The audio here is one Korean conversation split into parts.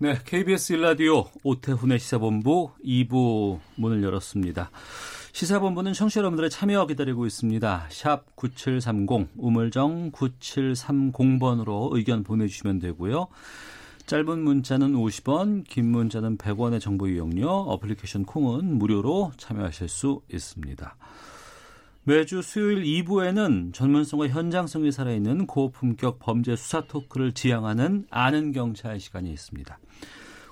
네, KBS 일라디오 오태훈의 시사본부 2부 문을 열었습니다. 시사본부는 청취자 여러분들의 참여 기다리고 있습니다. 샵 9730, 우물정 9730번으로 의견 보내주시면 되고요. 짧은 문자는 50원, 긴 문자는 100원의 정보 이용료, 어플리케이션 콩은 무료로 참여하실 수 있습니다. 매주 수요일 2부에는 전문성과 현장성이 살아있는 고품격 범죄 수사 토크를 지향하는 아는 경찰 시간이 있습니다.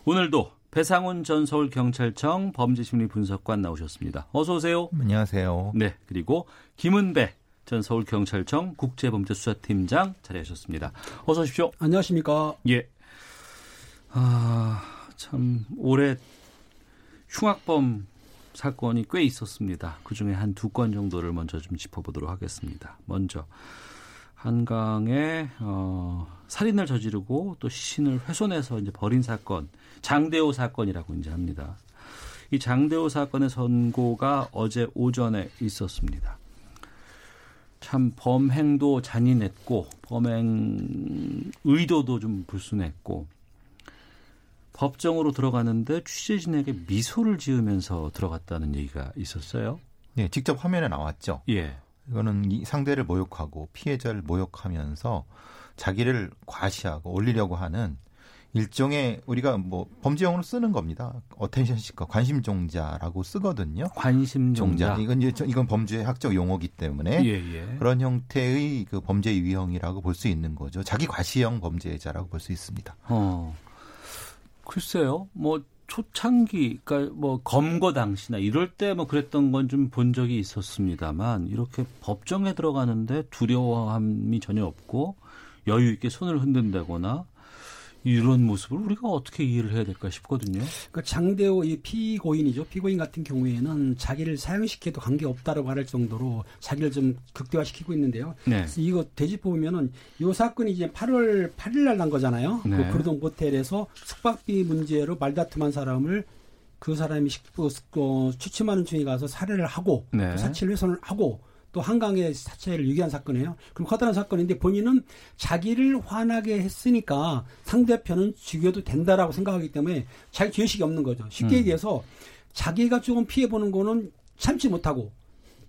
오늘도 배상훈 전 서울경찰청 범죄심리분석관 나오셨습니다. 어서 오세요. 안녕하세요. 네, 그리고 김은배 전 서울경찰청 국제범죄수사팀장 자리하셨습니다. 어서 오십시오. 안녕하십니까. 예. 아, 참 올해 흉악범 사건이 꽤 있었습니다. 그 중에 한 두 건 정도를 먼저 좀 짚어보도록 하겠습니다. 먼저 한강에 어, 살인을 저지르고 또 시신을 훼손해서 이제 버린 사건, 장대호 사건이라고 이제 합니다. 이 장대호 사건의 선고가 어제 오전에 있었습니다. 참 범행도 잔인했고 범행 의도도 좀 불순했고 법정으로 들어가는데 취재진에게 미소를 지으면서 들어갔다는 얘기가 있었어요. 네, 직접 화면에 나왔죠. 예. 이거는 이 상대를 모욕하고 피해자를 모욕하면서 자기를 과시하고 올리려고 하는 일종의 우리가 뭐 범죄용어로 쓰는 겁니다. attention seeker, 관심종자라고 쓰거든요. 관심종자. 이건 이제 이건 범죄 학적 용어기 때문에 예, 예. 그런 형태의 그 범죄 유형이라고 볼 수 있는 거죠. 자기 과시형 범죄자라고 볼 수 있습니다. 어. 글쎄요. 뭐 초창기 그러니까 뭐 검거 당시나 이럴 때 뭐 그랬던 건 좀 본 적이 있었습니다만 이렇게 법정에 들어가는데 두려워함이 전혀 없고 여유 있게 손을 흔든다거나 이런 모습을 우리가 어떻게 이해를 해야 될까 싶거든요. 그 장대호 이 피고인이죠. 피고인 같은 경우에는 자기를 사형시켜도 관계 없다라고 할 정도로 자기를 좀 극대화시키고 있는데요. 네. 그래서 이거 되짚어 보면은 이 사건이 이제 8월 8일 날 난 거잖아요. 네. 그 브루동 호텔에서 숙박비 문제로 말다툼한 사람을 그 사람이 식, 어, 취침하는 중에 가서 살해를 하고 네. 또 사체를 훼손을 하고 또 한강에 사체를 유기한 사건이에요. 그럼 커다란 사건인데 본인은 자기를 화나게 했으니까 상대편은 죽여도 된다라고 생각하기 때문에 자기 죄의식이 없는 거죠. 쉽게 음. 얘기해서 자기가 조금 피해 보는 거는 참지 못하고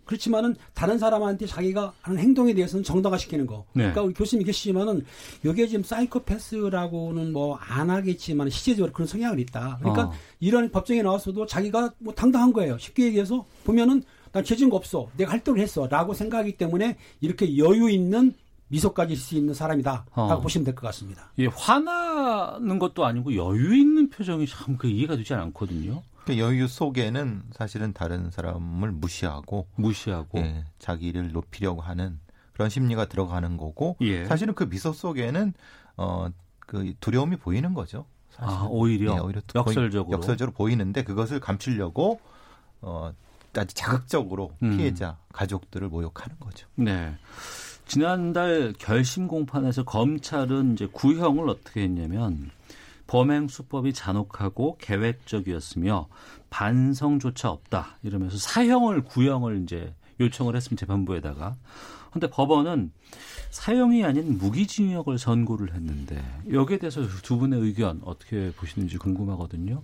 그렇지만은 다른 사람한테 자기가 하는 행동에 대해서는 정당화시키는 거. 네. 그러니까 우리 교수님 계시지만은 이게 지금 사이코패스라고는 뭐 안 하겠지만 실제적으로 그런 성향이 있다. 그러니까 어. 이런 법정에 나왔어도 자기가 뭐 당당한 거예요. 쉽게 얘기해서 보면은 난 죄진 거 없어. 내가 활동을 했어. 라고 생각하기 때문에 이렇게 여유 있는 미소까지 질수 있는 사람이다. 라고 어. 보시면 될 것 같습니다. 예, 화나는 것도 아니고 여유 있는 표정이 참 그 이해가 되지 않거든요. 그 여유 속에는 사실은 다른 사람을 무시하고 무시하고. 예, 자기를 높이려고 하는 그런 심리가 들어가는 거고 예. 사실은 그 미소 속에는 어 그 두려움이 보이는 거죠. 사실은. 아, 오히려, 예, 오히려 역설적으로. 역설적으로 보이는데 그것을 감추려고 어 아주 자극적으로 음. 피해자 가족들을 모욕하는 거죠. 네. 지난달 결심 공판에서 검찰은 이제 구형을 어떻게 했냐면 범행 수법이 잔혹하고 계획적이었으며 반성조차 없다 이러면서 사형을 구형을 이제 요청을 했으면 재판부에다가 근데 법원은 사형이 아닌 무기징역을 선고를 했는데 여기에 대해서 두 분의 의견 어떻게 보시는지 궁금하거든요.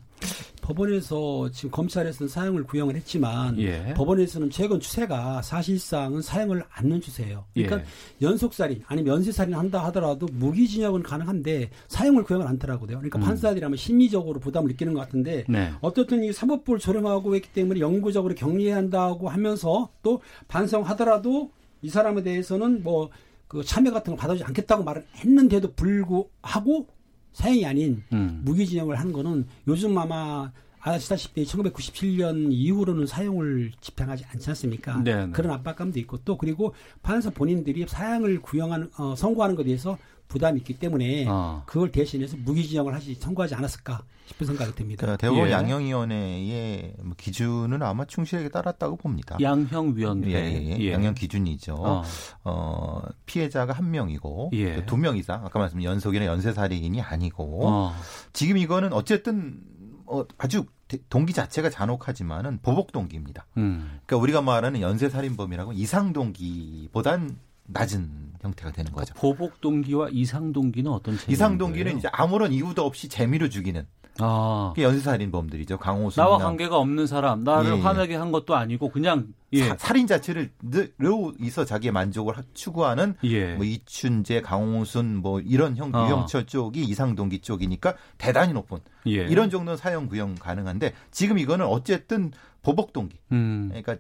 법원에서 지금 검찰에서는 사형을 구형을 했지만 예. 법원에서는 최근 추세가 사실상은 사형을 않는 추세예요. 그러니까 예. 연속살인 아니면 연쇄살인 한다 하더라도 무기징역은 가능한데 사형을 구형을 않더라고요. 그러니까 음. 판사들이라면 심리적으로 부담을 느끼는 것 같은데 네. 어떻든 이 사법부를 조령하고 있기 때문에 영구적으로 격리해야 한다고 하면서 또 반성하더라도 이 사람에 대해서는 뭐 그 참여 같은 거 받아주지 않겠다고 말을 했는데도 불구하고 사형이 아닌 음. 무기징역을 하는 거는 요즘 아마 아시다시피 1997년 이후로는 사형을 집행하지 않지 않습니까? 네, 네. 그런 압박감도 있고 또 그리고 판사 본인들이 사형을 구형하는 어, 선고하는 것에 대해서 부담이 있기 때문에 아. 그걸 대신해서 무기징역을 하지 선고하지 않았을까 싶은 생각이 듭니다. 그 대법원 예. 양형위원회의 뭐 기준은 아마 충실하게 따랐다고 봅니다. 양형위원회. 예, 예, 양형 기준이죠. 어. 어, 피해자가 한 명이고 예. 두명 이상 아까 말씀 연속이나 연쇄살인이 아니고 어. 지금 이거는 어쨌든 어, 아주 대- 동기 자체가 잔혹하지만은 보복 동기입니다. 음. 그러니까 우리가 말하는 연쇄살인범이라고 이상 동기보단 낮은 형태가 되는 거죠. 보복 동기와 이상 동기는 어떤 차이가 이상 동기는? 이제 아무런 이유도 없이 재미로 죽이는 아. 연쇄살인범들이죠. 강호수 나와 관계가 없는 사람, 나를 예, 예. 화나게 한 것도 아니고 그냥 예. 사- 살인 자체를 로 있어 자기의 만족을 하- 추구하는 예. 뭐 이춘재, 강홍순 뭐 이런 형 어. 유영철 쪽이 이상동기 쪽이니까 대단히 높은 예. 이런 정도는 사형 구형 가능한데 지금 이거는 어쨌든 보복 동기 음. 그러니까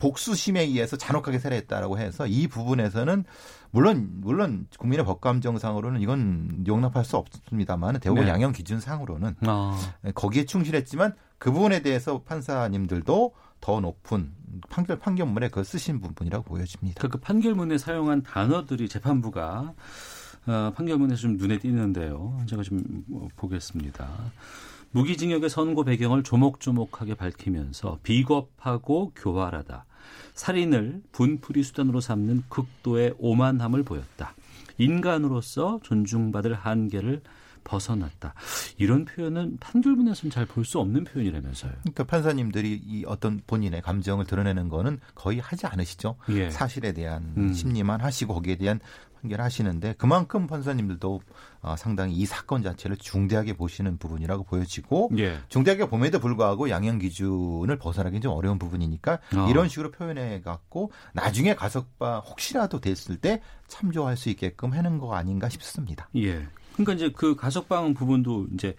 복수심에 의해서 잔혹하게 살해했다라고 해서 이 부분에서는 물론 물론 국민의 법감정상으로는 이건 용납할 수 없습니다만 대법원 네. 양형 기준상으로는 아. 거기에 충실했지만 그 부분에 대해서 판사님들도 더 높은 판결 판결문에 그 쓰신 부분이라고 보여집니다. 그, 그 판결문에 사용한 단어들이 재판부가 어, 판결문에서 좀 눈에 띄는데요. 제가 좀 어, 보겠습니다. 무기징역의 선고 배경을 조목조목하게 밝히면서 비겁하고 교활하다. 살인을 분풀이 수단으로 삼는 극도의 오만함을 보였다. 인간으로서 존중받을 한계를 벗어났다. 이런 표현은 판결문에서는 잘 볼 수 없는 표현이라면서요. 그러니까 판사님들이 이 어떤 본인의 감정을 드러내는 거는 거의 하지 않으시죠. 예. 사실에 대한 음. 심리만 하시고 거기에 대한 판결하시는데 그만큼 판사님들도 어, 상당히 이 사건 자체를 중대하게 보시는 부분이라고 보여지고 예. 중대하게 봄에도 불구하고 양형 기준을 벗어나기 좀 어려운 부분이니까 아. 이런 식으로 표현해 갖고 나중에 가석방 혹시라도 됐을 때 참조할 수 있게끔 하는 거 아닌가 싶습니다. 예. 그러니까 이제 그 가석방 부분도 이제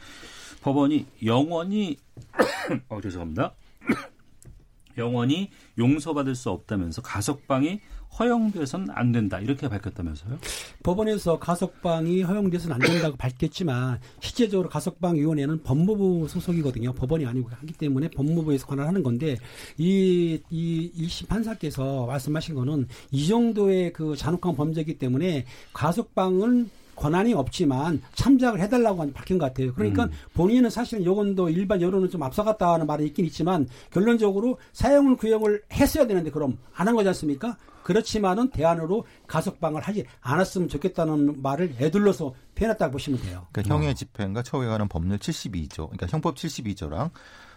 법원이 영원히 어 죄송합니다. 영원히 용서받을 수 없다면서 가석방이 허용돼선 안 된다 이렇게 밝혔다면서요? 법원에서 가석방이 허용돼서는 안 된다고 밝혔지만 실제적으로 가석방위원회는 법무부 소속이거든요. 법원이 아니고 하기 때문에 법무부에서 관할하는 건데 이, 이 1심 판사께서 말씀하신 거는 이 정도의 그 잔혹한 범죄이기 때문에 가석방은 권한이 없지만 참작을 해달라고 한 밝힌 것 같아요. 그러니까 음. 본인은 사실은 요건도 일반 여론은 좀 앞서갔다는 말이 있긴 있지만 결론적으로 사형을 구형을 했어야 되는데 그럼 안 한 거지 않습니까? 그렇지만은 대안으로 가석방을 하지 않았으면 좋겠다는 말을 애둘러서 표현했다고 보시면 돼요. 그러니까 형의 집행과 처우에 관한 법률 72조, 그러니까 형법 72조랑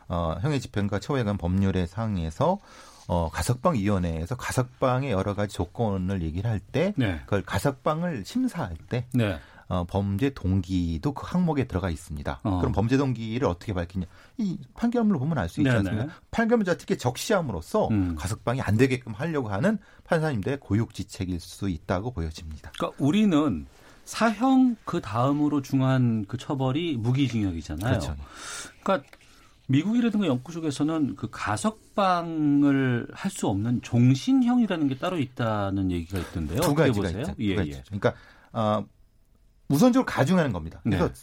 어, 형의 집행과 처우에 관한 법률에 상에서 어, 가석방위원회에서 가석방의 여러 가지 조건을 얘기를 할 때 네. 그걸 가석방을 심사할 때 네. 어, 범죄 동기도 그 항목에 들어가 있습니다. 어. 그럼 범죄 동기를 어떻게 밝히냐? 이 판결문을 보면 알 수 있지 네네. 않습니까? 판결문 자체에 적시함으로써 음. 가석방이 안 되게끔 하려고 하는 판사님들의 고육지책일 수 있다고 보여집니다. 그러니까 우리는 사형 그 다음으로 중한 그 처벌이 무기징역이잖아요. 그렇죠. 그러니까 미국이라든가 영국 쪽에서는 그 가석방을 할 수 없는 종신형이라는 게 따로 있다는 얘기가 있던데요. 두 가지가 보세요? 있죠. 예, 두 예. 그러니까 어, 우선적으로 가중하는 겁니다. 그래서 네.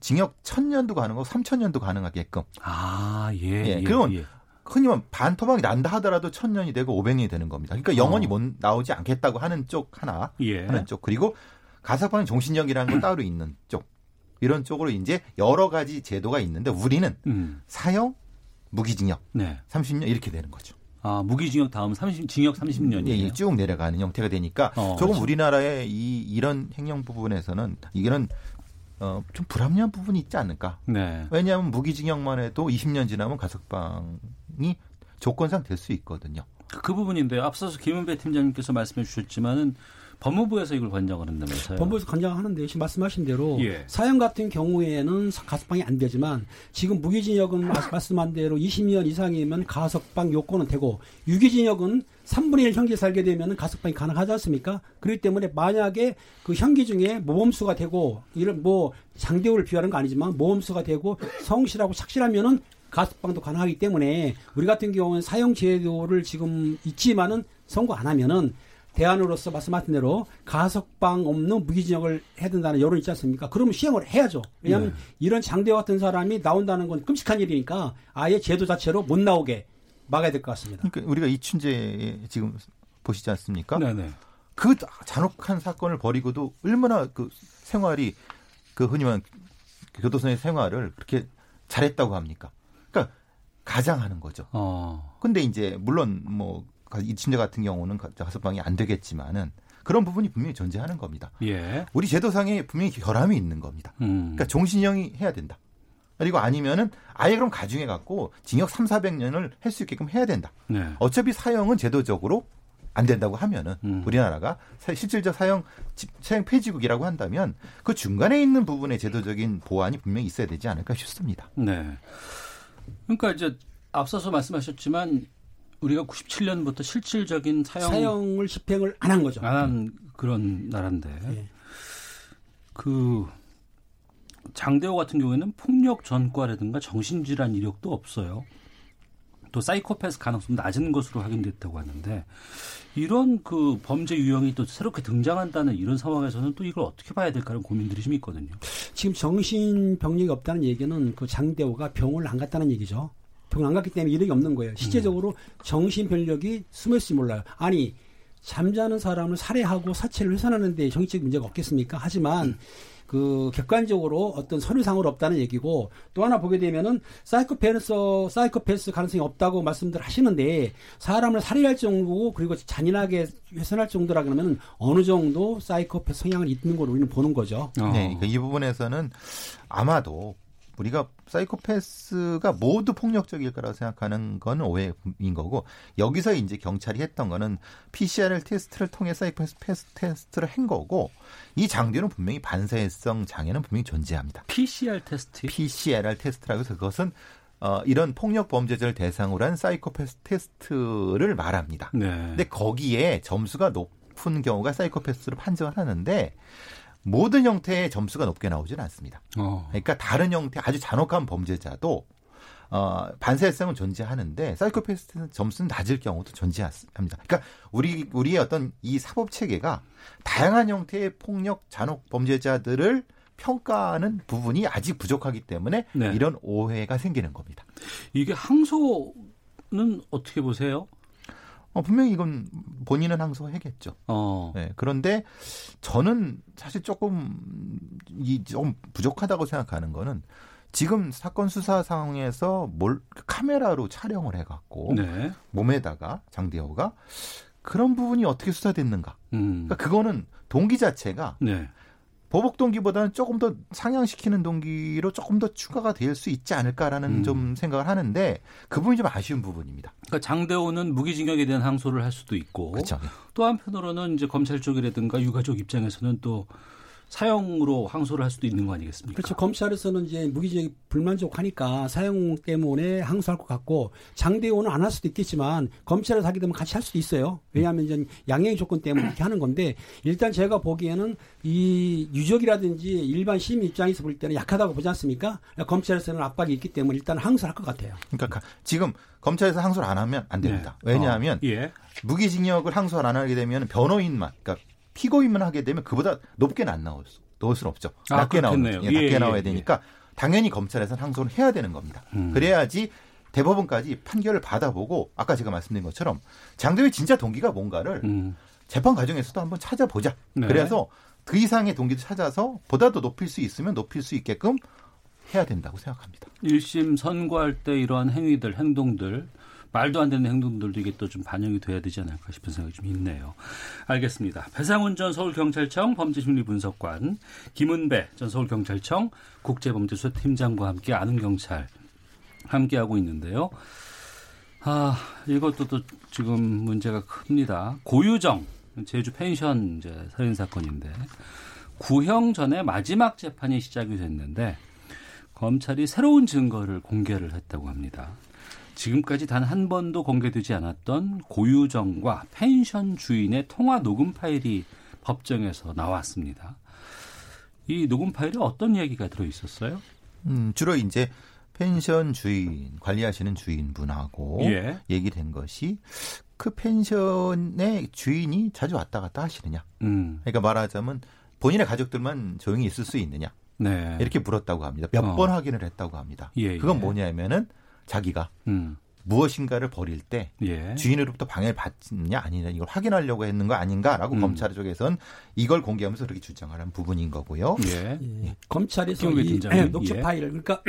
징역 1000년도 가능하고 3000년도 가능하게끔 아, 예. 예, 예, 그건 예. 흔히 말하면 반토막이 난다 하더라도 1000년이 되고 500년이 되는 겁니다. 그러니까 영원히 어. 못 나오지 않겠다고 하는 쪽 하나 예. 하는 쪽 그리고 가석방 종신형이라는 건 따로 있는 쪽 이런 쪽으로 이제 여러 가지 제도가 있는데 우리는 음. 사형 무기징역 네. 30년 이렇게 되는 거죠. 아, 무기징역 다음 30 징역 30년이에요. 예, 예, 쭉 내려가는 형태가 되니까 어, 조금 그렇죠. 우리나라의 이 이런 행령 부분에서는 이게는 어, 좀 불합리한 부분이 있지 않을까. 네. 왜냐하면 무기징역만 해도 20년 지나면 가석방이 조건상 될 수 있거든요. 그 부분인데요. 앞서서 김은배 팀장님께서 말씀해 주셨지만은 법무부에서 이걸 관장을 한다면서요. 법무부에서 관장하는데 지금 말씀하신 대로 예. 사형 같은 경우에는 가석방이 안 되지만 지금 무기징역은 마- 말씀한 대로 20년 이상이면 가석방 요건은 되고 유기징역은 3분의 1 형기 살게 되면 가석방이 가능하지 않습니까? 그렇기 때문에 만약에 그 형기 중에 모범수가 되고 이런 뭐 장대우를 비하는 거 아니지만 모범수가 되고 성실하고 착실하면은 가석방도 가능하기 때문에 우리 같은 경우는 사형 제도를 지금 있지만은 선고 안 하면은 대안으로서 말씀하신 대로 가석방 없는 무기징역을 해야 된다는 여론이 있지 않습니까? 그러면 시행을 해야죠. 왜냐하면 네. 이런 장대와 같은 사람이 나온다는 건 끔찍한 일이니까 아예 제도 자체로 못 나오게 막아야 될 것 같습니다. 그러니까 우리가 이춘재 지금 보시지 않습니까? 네네. 그 잔혹한 사건을 벌이고도 얼마나 그 생활이 그 흔히 말하는 교도소의 생활을 그렇게 잘했다고 합니까? 그러니까 가장하는 거죠. 어. 근데 이제 물론 뭐 이 친자 같은 경우는 가석방이 안 되겠지만은 그런 부분이 분명히 존재하는 겁니다. 예. 우리 제도상에 분명히 결함이 있는 겁니다. 음. 그러니까 종신형이 해야 된다. 그리고 아니면은 아예 그럼 가중해 갖고 징역 3, 400년을 할 수 있게끔 해야 된다. 네. 어차피 사형은 제도적으로 안 된다고 하면은 음. 우리나라가 사- 실질적 사형 집- 사형 폐지국이라고 한다면 그 중간에 있는 부분의 제도적인 보완이 분명히 있어야 되지 않을까 싶습니다. 네. 그러니까 이제 앞서서 말씀하셨지만 우리가 97년부터 실질적인 사형, 사형을 집행을 안 한 거죠. 안 한 그런 나라인데 예. 그 장대호 같은 경우에는 폭력 전과라든가 정신질환 이력도 없어요. 또 사이코패스 가능성 낮은 것으로 확인됐다고 하는데 이런 그 범죄 유형이 또 새롭게 등장한다는 이런 상황에서는 또 이걸 어떻게 봐야 될까라는 고민들이 좀 있거든요. 지금 정신병력이 없다는 얘기는 그 장대호가 병원을 안 갔다는 얘기죠. 병원 안 갔기 때문에 이력이 없는 거예요. 실제적으로 정신병력이 숨을지 몰라요. 아니 잠자는 사람을 살해하고 사체를 훼손하는데 정신적 문제가 없겠습니까? 하지만 그 객관적으로 어떤 서류상으로 없다는 얘기고 또 하나 보게 되면은 사이코패스 사이코패스 가능성이 없다고 말씀들 하시는데 사람을 살해할 정도고 그리고 잔인하게 훼손할 정도라 그러면 어느 정도 사이코패스 성향을 있는 걸로 우리는 보는 거죠. 어. 네, 그러니까 이 부분에서는 아마도 우리가 사이코패스가 모두 폭력적일 거라고 생각하는 건 오해인 거고 여기서 이제 경찰이 했던 거는 PCL-R 테스트를 통해 사이코패스 테스트를 한 거고 이 장비는 분명히 반사회성 장애는 분명히 존재합니다. PCL-R 테스트. PCL-R 테스트라고 해서 그것은 어, 이런 폭력 범죄자를 대상으로 한 사이코패스 테스트를 말합니다. 네. 근데 거기에 점수가 높은 경우가 사이코패스로 판정을 하는데 모든 형태의 점수가 높게 나오지는 않습니다. 어. 그러니까 다른 형태 아주 잔혹한 범죄자도 어, 반사회성은 존재하는데 사이코패스 점수는 낮을 경우도 존재합니다. 그러니까 우리 우리의 어떤 이 사법 체계가 다양한 형태의 폭력 잔혹 범죄자들을 평가하는 부분이 아직 부족하기 때문에 네. 이런 오해가 생기는 겁니다. 이게 항소는 어떻게 보세요? 어, 분명히 이건 본인은 항소하겠죠. 어. 네, 그런데 저는 사실 조금 이 좀 부족하다고 생각하는 거는 지금 사건 수사 상황에서 뭘 카메라로 촬영을 해갖고 네. 몸에다가 장대호가 그런 부분이 어떻게 수사됐는가? 음. 그러니까 그거는 동기 자체가 네. 보복 동기보다는 조금 더 상향시키는 동기로 조금 더 추가가 될 수 있지 않을까라는 음. 좀 생각을 하는데 그 부분이 좀 아쉬운 부분입니다. 그러니까 장대호는 무기징역에 대한 항소를 할 수도 있고 그렇죠. 또 한편으로는 이제 검찰 쪽이라든가 유가족 입장에서는 또 사형으로 항소를 할 수도 있는 거 아니겠습니까? 그렇죠. 검찰에서는 이제 무기징역 불만족하니까 사형 때문에 항소할 것 같고 장대호는 안 할 수도 있겠지만 검찰에서 하게 되면 같이 할 수도 있어요. 왜냐하면 이제 양형의 조건 때문에 이렇게 하는 건데 일단 제가 보기에는 이 유족이라든지 일반 시민 입장에서 볼 때는 약하다고 보지 않습니까? 검찰에서는 압박이 있기 때문에 일단 항소할 것 같아요. 그러니까 가- 지금 검찰에서 항소를 안 하면 안 됩니다. 왜냐하면 어, 예. 무기징역을 항소를 안 하게 되면 변호인만, 그러니까 피고인만 하게 되면 그보다 높게는 안 나올 수, 넣을 수는 없죠. 아, 낮게 나오는. 예, 낮게 예, 예, 나와야 예. 되니까 당연히 검찰에서는 항소를 해야 되는 겁니다. 음. 그래야지 대법원까지 판결을 받아보고 아까 제가 말씀드린 것처럼 장대의 진짜 동기가 뭔가를 음. 재판 과정에서도 한번 찾아보자. 네. 그래서 그 이상의 동기를 찾아서 보다 더 높일 수 있으면 높일 수 있게끔 해야 된다고 생각합니다. 1심 선고할 때 이러한 행위들, 행동들, 말도 안 되는 행동들도 이게 또 좀 반영이 돼야 되지 않을까 싶은 생각이 좀 있네요. 알겠습니다. 배상훈 전 서울경찰청 범죄심리분석관, 김은배 전 서울경찰청 국제범죄수사팀장과 함께 아는 경찰 함께하고 있는데요. 아, 이것도 또 지금 문제가 큽니다. 고유정, 제주 펜션 이제 살인 사건인데, 구형 전에 마지막 재판이 시작이 됐는데, 검찰이 새로운 증거를 공개를 했다고 합니다. 지금까지 단 한 번도 공개되지 않았던 고유정과 펜션 주인의 통화 녹음 파일이 법정에서 나왔습니다. 이 녹음 파일에 어떤 이야기가 들어 있었어요? 음, 주로 이제 펜션 주인, 관리하시는 주인분하고 예. 얘기된 것이 그 펜션의 주인이 자주 왔다 갔다 하시느냐. 음, 그러니까 말하자면 본인의 가족들만 조용히 있을 수 있느냐. 네. 이렇게 물었다고 합니다. 몇 어. 번 확인을 했다고 합니다. 예, 예. 그건 뭐냐면은 자기가 음, 무엇인가를 버릴 때 예. 주인으로부터 방해를 받느냐 아니냐 이걸 확인하려고 했는 거 아닌가라고 음. 검찰 쪽에선 이걸 공개하면서 그렇게 주장하는 부분인 거고요. 예. 예. 검찰에서 이 예, 녹취 예. 파일을 그러니까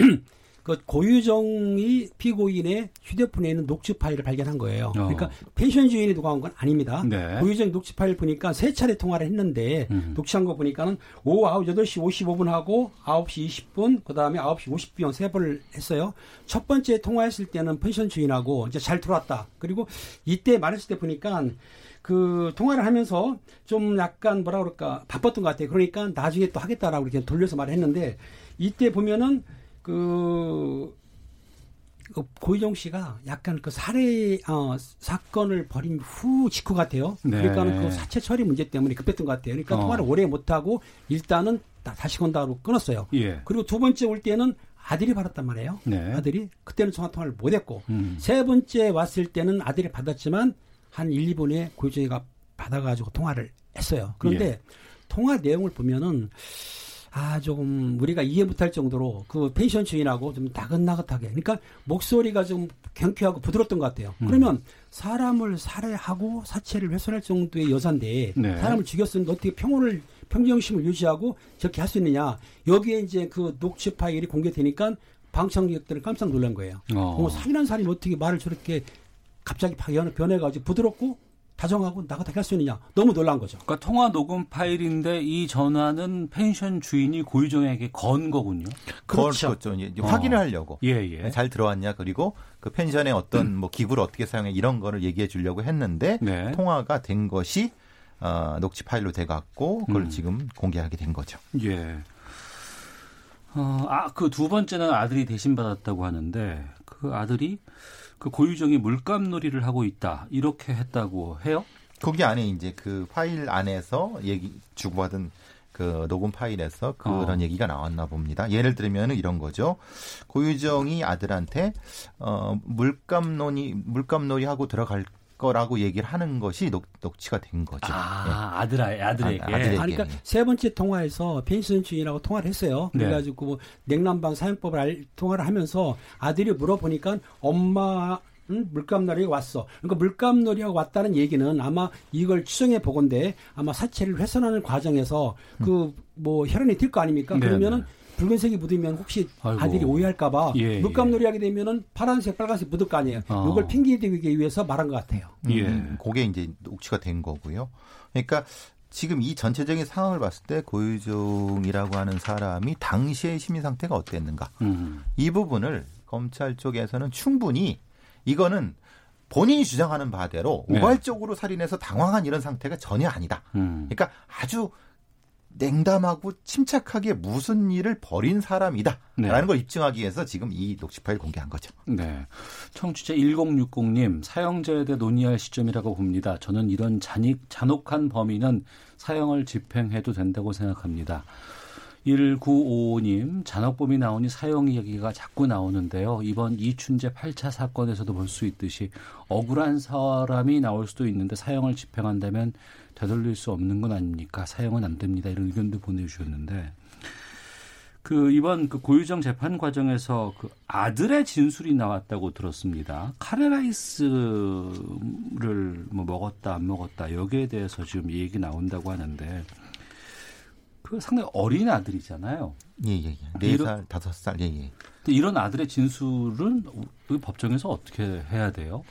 그 고유정이 피고인의 휴대폰에 있는 녹취 파일을 발견한 거예요. 그러니까 펜션 주인이 누가 한 건 아닙니다. 어. 네. 고유정 녹취 파일 보니까 세 차례 통화를 했는데 음. 녹취한 거 보니까는 오후 9, 8시 55분 하고 9시 20분 그다음에 9시 50분 세 번을 했어요. 첫 번째 통화했을 때는 펜션 주인하고 이제 잘 들어왔다. 그리고 이때 말했을 때 보니까 그 통화를 하면서 좀 약간 뭐라 그럴까 바빴던 것 같아요. 그러니까 나중에 또 하겠다라고 이렇게 돌려서 말했는데 이때 보면은 그, 그 고희정 씨가 약간 그 살해 어, 사건을 벌인 후 직후 같아요. 네. 그러니까는 그 사체 처리 문제 때문에 급했던 것 같아요. 그러니까 어. 통화를 오래 못 하고 일단은 다, 다시 건다고 끊었어요. 예. 그리고 두 번째 올 때는 아들이 받았단 말이에요. 네. 아들이 그때는 전화 통화를 못 했고 음. 세 번째 왔을 때는 아들이 받았지만 한 1, 2분에 고유정이가 받아가지고 통화를 했어요. 그런데 예. 통화 내용을 보면은 아 조금 우리가 이해 못할 정도로 그 펜션 주인하고 좀 나긋나긋하게 그러니까 목소리가 좀 경쾌하고 부드럽던 것 같아요. 음. 그러면 사람을 살해하고 사체를 훼손할 정도의 여자인데 네. 사람을 죽였으면 어떻게 평온을 평정심을 유지하고 저렇게 할 수 있느냐 여기에 이제 그 녹취 파일이 공개되니까 방청객들은 깜짝 놀란 거예요. 어. 어, 살인한 사람이 어떻게 말을 저렇게 갑자기 변해- 변해가지고 부드럽고 다정하고 나긋하게 할수 있느냐 너무 놀란 거죠. 그러니까 통화 녹음 파일인데 이 전화는 펜션 주인이 고유정에게 건 거군요. 그렇죠. 그렇죠. 이제 어. 확인을 하려고. 예, 예. 잘 들어왔냐 그리고 그 펜션의 어떤 뭐 기구를 어떻게 사용해 이런 거를 얘기해 주려고 했는데 네. 통화가 된 것이 어, 녹취 파일로 돼 갖고 그걸 음. 지금 공개하게 된 거죠. 예. 어, 아, 그 두 번째는 아들이 대신 받았다고 하는데 그 아들이 그 고유정이 물감놀이를 하고 있다 이렇게 했다고 해요? 거기 안에 이제 그 파일 안에서 얘기 주고받은 그 녹음 파일에서 그런 어. 얘기가 나왔나 봅니다. 예를 들면 이런 거죠. 고유정이 아들한테 어 물감놀이 물감놀이 하고 들어갈 거라고 얘기를 하는 것이 녹, 녹취가 된 거죠. 아, 아들 아들에게. 아, 아들에게. 아, 그러니까 세 번째 통화에서 펜션 주인하고 통화를 했어요. 네. 그래가지고 뭐 냉난방 사용법을 알, 통화를 하면서 아들이 물어보니까 엄마 응? 물감놀이 왔어. 그러니까 물감놀이하고 왔다는 얘기는 아마 이걸 추정해 보건데 아마 사체를 훼손하는 과정에서 그 뭐 혈흔이 될거 아닙니까? 네, 그러면은 네. 붉은색이 묻으면 혹시 아이고. 아들이 오해할까봐 예, 물감놀이 하게 되면은 파란색, 빨간색 묻을 거 아니에요. 어. 이걸 핑계대기 위해서 말한 것 같아요. 예. 음, 그게 이제 녹취가 된 거고요. 그러니까 지금 이 전체적인 상황을 봤을 때 고유종이라고 하는 사람이 당시의 심리 상태가 어땠는가 음. 이 부분을 검찰 쪽에서는 충분히 이거는 본인이 주장하는 바대로 네. 우발적으로 살인해서 당황한 이런 상태가 전혀 아니다. 음. 그러니까 아주 냉담하고 침착하게 무슨 일을 벌인 사람이다. 네. 라는 걸 입증하기 위해서 지금 이 녹취 파일 공개한 거죠. 네. 청취자 1060님, 사형제에 대해 논의할 시점이라고 봅니다. 저는 이런 잔익, 잔혹한 범인은 사형을 집행해도 된다고 생각합니다. 1955님, 잔혹범이 나오니 사형 이야기가 자꾸 나오는데요. 이번 이춘재 8차 사건에서도 볼 수 있듯이 억울한 사람이 나올 수도 있는데 사형을 집행한다면 되돌릴 수 없는 건 아닙니까? 사형은 안 됩니다. 이런 의견도 보내주셨는데. 그 이번 그 고유정 재판 과정에서 그 아들의 진술이 나왔다고 들었습니다. 카레라이스를 뭐 먹었다 안 먹었다 여기에 대해서 지금 얘기 나온다고 하는데 그 상당히 어린 아들이잖아요. 예, 예, 예. 네 이런- 살, 다섯 살, 예, 예. 이런 아들의 진술은 우리 법정에서 어떻게 해야 돼요?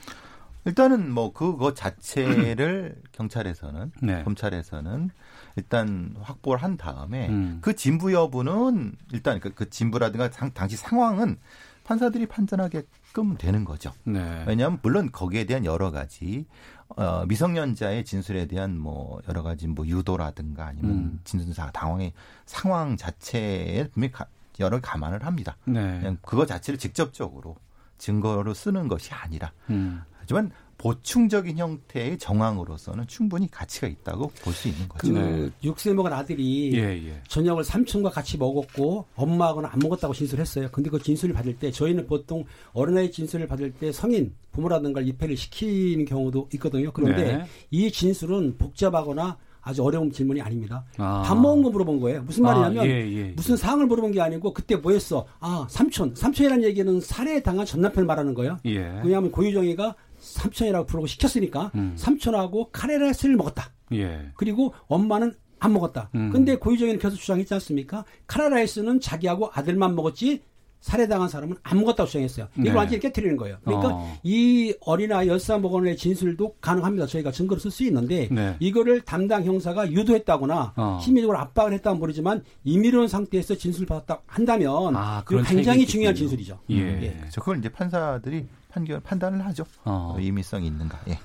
일단은 뭐 그거 자체를 경찰에서는 네. 검찰에서는 일단 확보를 한 다음에 음. 그 진부 여부는 일단 그, 그 진부라든가 당, 당시 상황은 판사들이 판단하게끔 되는 거죠. 네. 왜냐하면 물론 거기에 대한 여러 가지 어, 미성년자의 진술에 대한 뭐 여러 가지 뭐 유도라든가 아니면 음. 진술사 당황의 상황 자체에 분명히 가- 여러 감안을 합니다. 네. 그냥 그거 자체를 직접적으로 증거로 쓰는 것이 아니라 음. 하지만 보충적인 형태의 정황으로서는 충분히 가치가 있다고 볼 수 있는 거죠. 그 네. 육세 먹은 아들이 예, 예. 저녁을 삼촌과 같이 먹었고 엄마하고는 안 먹었다고 진술했어요. 근데 그 진술을 받을 때 저희는 보통 어린아이 진술을 받을 때 성인 부모라든가 입회를 시키는 경우도 있거든요. 그런데 네. 이 진술은 복잡하거나 아주 어려운 질문이 아닙니다. 아. 밥 먹은 거 물어본 거예요. 무슨 말이냐면 아, 예, 예. 무슨 사항을 물어본 게 아니고 그때 뭐 했어? 아, 삼촌. 삼촌이라는 얘기는 살해에 당한 전 남편을 말하는 거예요. 예. 왜냐하면 고유정이가 삼촌이라고 부르고 시켰으니까 음. 삼촌하고 카레라이스를 먹었다. 예. 그리고 엄마는 안 먹었다. 음. 근데 고유정이는 계속 주장했지 않습니까? 카레라이스는 자기하고 아들만 먹었지 살해당한 사람은 안 먹었다고 주장했어요. 이걸 네. 완전히 깨뜨리는 거예요. 그러니까 어. 이 어린아이 열사먹원의 진술도 가능합니다. 저희가 증거를 쓸수 있는데 네. 이거를 담당 형사가 유도했다거나 어. 심리적으로 압박을 했다면 모르지만 임의로운 상태에서 진술을 받았다 한다면 아, 그런 굉장히 중요한. 진술이죠. 예. 예. 그렇죠. 그걸 이제 판사들이 판결 판단을 하죠. 어. 의미성이 있는가. 예.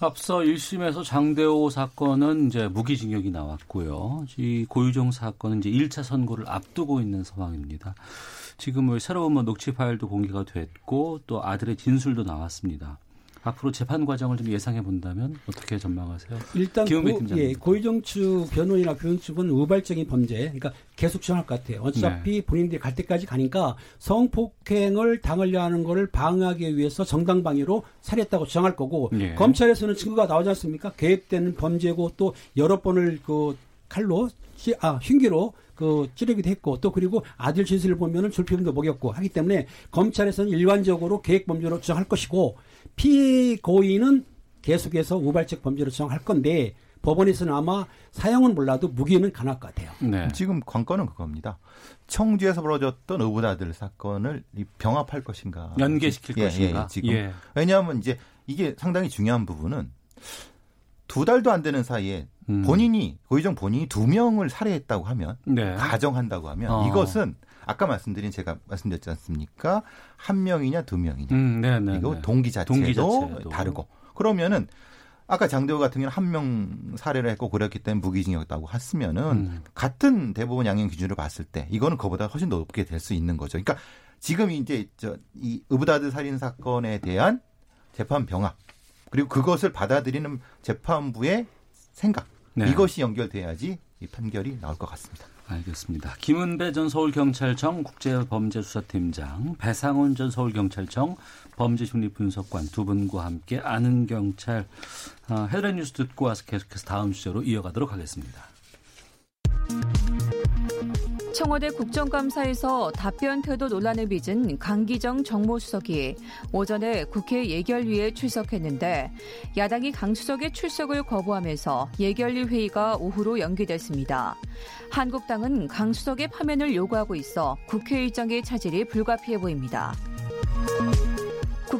앞서 1심에서 장대호 사건은 이제 무기징역이 나왔고요. 이 고유정 사건은 이제 1차 선고를 앞두고 있는 상황입니다. 지금 뭐 새로운 뭐 녹취 파일도 공개가 됐고 또 아들의 진술도 나왔습니다. 앞으로 재판 과정을 좀 예상해 본다면 어떻게 전망하세요? 일단 고. 예, 고유정 측 변호인이나 교원 측은 우발적인 범죄, 그러니까 계속 주장할 것 같아요. 어차피 네. 본인들이 갈 때까지 가니까 성폭행을 당하려 하는 거를 방어하기 위해서 정당방위로 살해했다고 주장할 거고 예. 검찰에서는 증거가 나오지 않습니까? 계획되는 범죄고 또 여러 번을 그 칼로 찌- 아 흉기로 그 찌르기도 했고 또 그리고 아들 진술을 보면은 졸피움도 먹였고 하기 때문에 검찰에서는 일관적으로 계획 범죄로 주장할 것이고 피해 고인은 계속해서 우발적 범죄로 주장할 건데 법원에서는 아마 사형은 몰라도 무기는 가능할 것 같아요. 네. 지금 관건은 그겁니다. 청주에서 벌어졌던 의붓아들 사건을 이 병합할 것인가. 연계시킬 예, 것인가. 예, 지금. 예. 왜냐하면 이제 이게 상당히 중요한 부분은 두 달도 안 되는 사이에 음. 본인이 고의정 본인이 두 명을 살해했다고 하면 네. 가정한다고 하면 어. 이것은 아까 말씀드린 제가 말씀드렸지 않습니까? 한 명이냐 두 명이냐. 음, 네, 네. 그리고 네. 동기 자체도, 동기 자체도. 다르고 그러면은 아까 장대호 같은 경우는 한명 살해를 했고 그랬기 때문에 무기징역이었다고 했으면은 음. 같은 대법원 양형 기준으로 봤을 때 이거는 그보다 훨씬 높게 될 수 있는 거죠. 그러니까 지금 이제 저이 의붓아들 살인 사건에 대한 재판 병합 그리고 그것을 받아들이는 재판부의 생각 네. 이것이 연결돼야지 이 판결이 나올 것 같습니다. 알겠습니다. 김은배 전 서울경찰청 국제범죄수사팀장, 배상훈 전 서울경찰청 범죄심리분석관 두 분과 함께 아는 경찰 어, 헤드라인 뉴스 듣고 와서 계속해서 다음 주제로 이어가도록 하겠습니다. 청와대 국정감사에서 답변 태도 논란을 빚은 강기정 정무수석이 오전에 국회 예결위에 출석했는데 야당이 강 수석의 출석을 거부하면서 예결위 회의가 오후로 연기됐습니다. 한국당은 강 수석의 파면을 요구하고 있어 국회 일정의 차질이 불가피해 보입니다.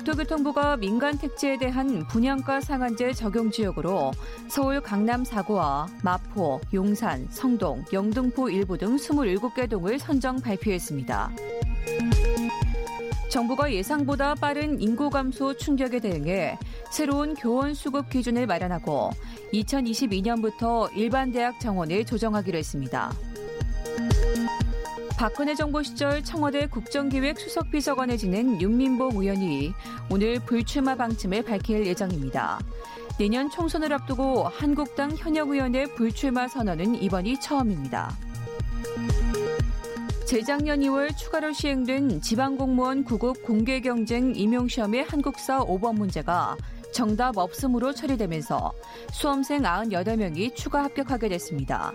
국토교통부가 민간 택지에 대한 분양가 상한제 적용 지역으로 서울 강남 4구와 마포, 용산, 성동, 영등포 일부 등 27개 동을 선정 발표했습니다. 정부가 예상보다 빠른 인구 감소 충격에 대응해 새로운 교원 수급 기준을 마련하고 2022년부터 일반 대학 정원을 조정하기로 했습니다. 박근혜 정부 시절 청와대 국정기획 수석비서관에 지낸 윤민복 의원이 오늘 불출마 방침을 밝힐 예정입니다. 내년 총선을 앞두고 한국당 현역 의원의 불출마 선언은 이번이 처음입니다. 재작년 2월 추가로 시행된 지방공무원 구급 공개 경쟁 임용시험의 한국사 5번 문제가 정답 없음으로 처리되면서 수험생 98명이 추가 합격하게 됐습니다.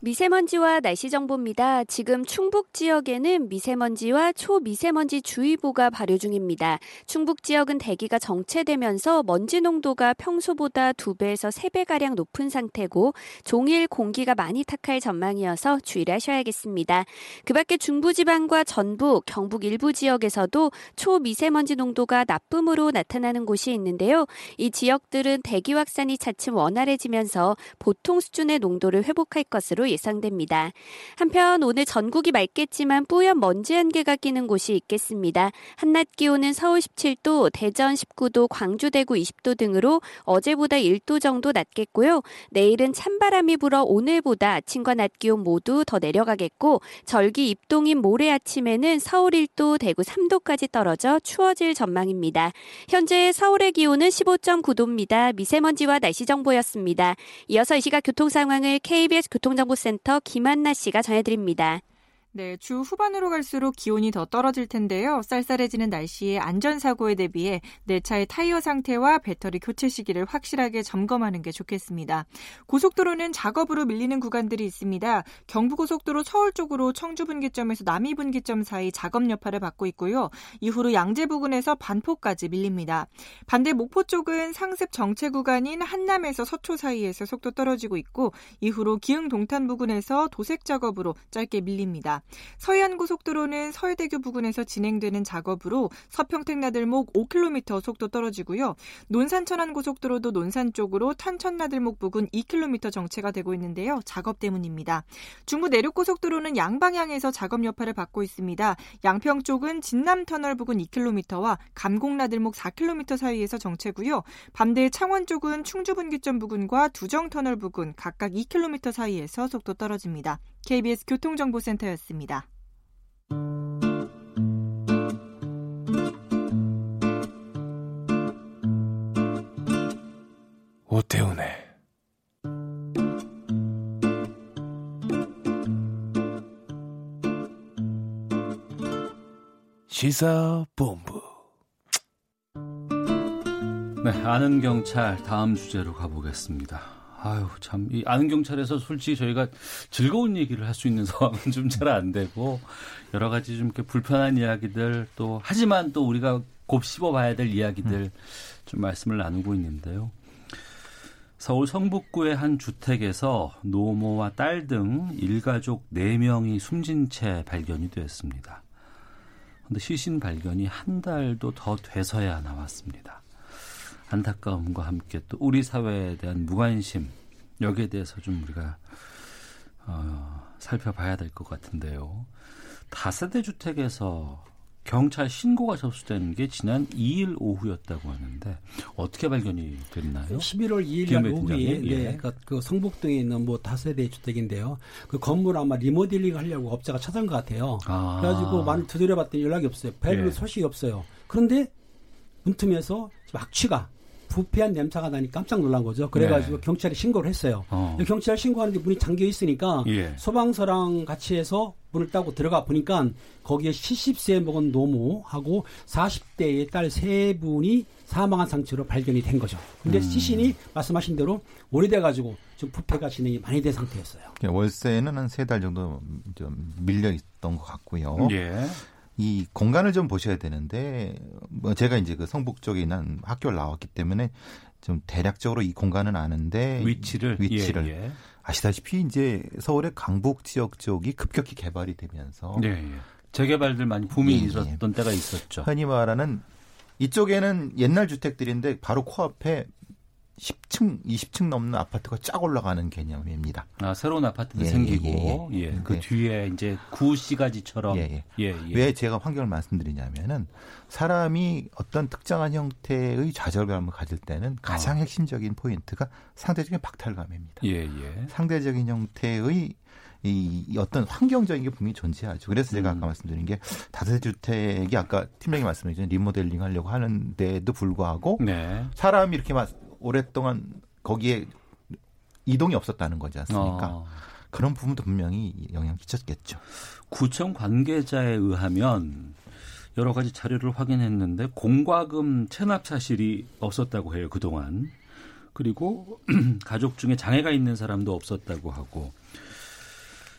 미세먼지와 날씨 정보입니다. 지금 충북 지역에는 미세먼지와 초미세먼지 주의보가 발효 중입니다. 충북 지역은 대기가 정체되면서 먼지 농도가 평소보다 2배에서 3배가량 높은 상태고 종일 공기가 많이 탁할 전망이어서 주의를 하셔야겠습니다. 그 밖에 중부지방과 전북, 경북 일부 지역에서도 초미세먼지 농도가 나쁨으로 나타나는 곳이 있는데요. 이 지역들은 대기 확산이 차츰 원활해지면서 보통 수준의 농도를 회복할 것으로 예상됩니다. 한편 오늘 전국이 맑겠지만 뿌연 먼지 안개가 끼는 곳이 있겠습니다. 한낮 기온은 서울 17도, 대전 19도, 광주 대구 20도 등으로 어제보다 1도 정도 낮겠고요. 내일은 찬바람이 불어 오늘보다 아침과 낮 기온 모두 더 내려가겠고 절기 입동인 모레 아침에는 서울 1도, 대구 3도까지 떨어져 추워질 전망입니다. 현재 서울의 기온은 15.9도입니다. 미세먼지와 날씨 정보였습니다. 이어서 이 시각 교통 상황을 KBS 교통정보 센터 김한나 씨가 전해드립니다. 네, 주 후반으로 갈수록 기온이 더 떨어질 텐데요. 쌀쌀해지는 날씨에 안전사고에 대비해 내 차의 타이어 상태와 배터리 교체 시기를 확실하게 점검하는 게 좋겠습니다. 고속도로는 작업으로 밀리는 구간들이 있습니다. 경부고속도로 서울 쪽으로 청주분기점에서 남이분기점 사이 작업 여파를 받고 있고요. 이후로 양재 부근에서 반포까지 밀립니다. 반대 목포 쪽은 상습 정체 구간인 한남에서 서초 사이에서 속도 떨어지고 있고 이후로 기흥 동탄 부근에서 도색 작업으로 짧게 밀립니다. 서해안 고속도로는 서해대교 부근에서 진행되는 작업으로 서평택 나들목 5km 속도 떨어지고요. 논산 천안 고속도로도 논산 쪽으로 탄천 나들목 부근 2km 정체가 되고 있는데요. 작업 때문입니다. 중부 내륙 고속도로는 양방향에서 작업 여파를 받고 있습니다. 양평 쪽은 진남 터널 부근 2km와 감곡 나들목 4km 사이에서 정체고요. 반대 창원 쪽은 충주 분기점 부근과 두정 터널 부근 각각 2km 사이에서 속도 떨어집니다. KBS 교통정보센터였습니다. 오태훈의 시사본부 네, 아는 경찰 다음 주제로 가보겠습니다. 아유, 참, 이 아는 경찰에서 솔직히 저희가 즐거운 얘기를 할 수 있는 상황은 좀 잘 안 되고, 여러 가지 좀 이렇게 불편한 이야기들, 또, 하지만 또 우리가 곱씹어 봐야 될 이야기들 좀 말씀을 나누고 있는데요. 서울 성북구의 한 주택에서 노모와 딸 등 일가족 4명이 숨진 채 발견이 되었습니다. 그런데 시신 발견이 한 달도 더 돼서야 나왔습니다. 안타까움과 함께 또 우리 사회에 대한 무관심 여기에 대해서 좀 우리가 어, 살펴봐야 될 것 같은데요. 다세대 주택에서 경찰 신고가 접수된 게 지난 2일 오후였다고 하는데 어떻게 발견이 됐나요? 11월 2일 날 오후에 예. 네, 그, 그 성북동에 있는 뭐 다세대 주택인데요. 그 건물 아마 리모델링 하려고 업자가 찾은 것 같아요. 아. 그래가지고 많이 두드려봤더니 연락이 없어요. 별로 예. 소식이 없어요. 그런데 문틈에서 악취가 부패한 냄새가 나니 깜짝 놀란 거죠. 그래가지고 네. 경찰에 신고를 했어요. 어. 경찰 신고하는데 문이 잠겨 있으니까 예. 소방서랑 같이 해서 문을 따고 들어가 보니까 거기에 70세 먹은 노모하고 40대의 딸 세 분이 사망한 상태로 발견이 된 거죠. 근데 음. 시신이 말씀하신 대로 오래돼가지고 좀 부패가 진행이 많이 된 상태였어요. 월세는 한 세 달 정도 좀 밀려 있던 것 같고요. 예. 이 공간을 좀 보셔야 되는데 뭐 제가 이제 그 성북 쪽에 있는 학교를 나왔기 때문에 좀 대략적으로 이 공간은 아는데 위치를 위치를 예, 예. 아시다시피 이제 서울의 강북 지역 쪽이 급격히 개발이 되면서 예, 예. 재개발들 많이 붐이 예, 예. 있었던 때가 있었죠. 흔히 말하는 이쪽에는 옛날 주택들인데 바로 코앞에 10층, 20층 넘는 아파트가 쫙 올라가는 개념입니다. 아, 새로운 아파트도 예, 생기고, 예, 예, 예. 그 네. 뒤에 이제 구시가지처럼. 예, 예. 예, 왜 제가 환경을 말씀드리냐면은 사람이 어떤 특정한 형태의 좌절감을 가질 때는 가장 아. 핵심적인 포인트가 상대적인 박탈감입니다. 예, 예. 상대적인 형태의 이 어떤 환경적인 게 분명히 존재하죠. 그래서 제가 아까 음. 말씀드린 게 다세주택이 아까 팀장이 말씀해 주신 리모델링 하려고 하는데도 불구하고 네. 사람이 이렇게 막 오랫동안 거기에 이동이 없었다는 거지 않습니까? 어. 그런 부분도 분명히 영향 끼쳤겠죠. 구청 관계자에 의하면 여러 가지 자료를 확인했는데 공과금 체납 사실이 없었다고 해요 그동안. 그리고 가족 중에 장애가 있는 사람도 없었다고 하고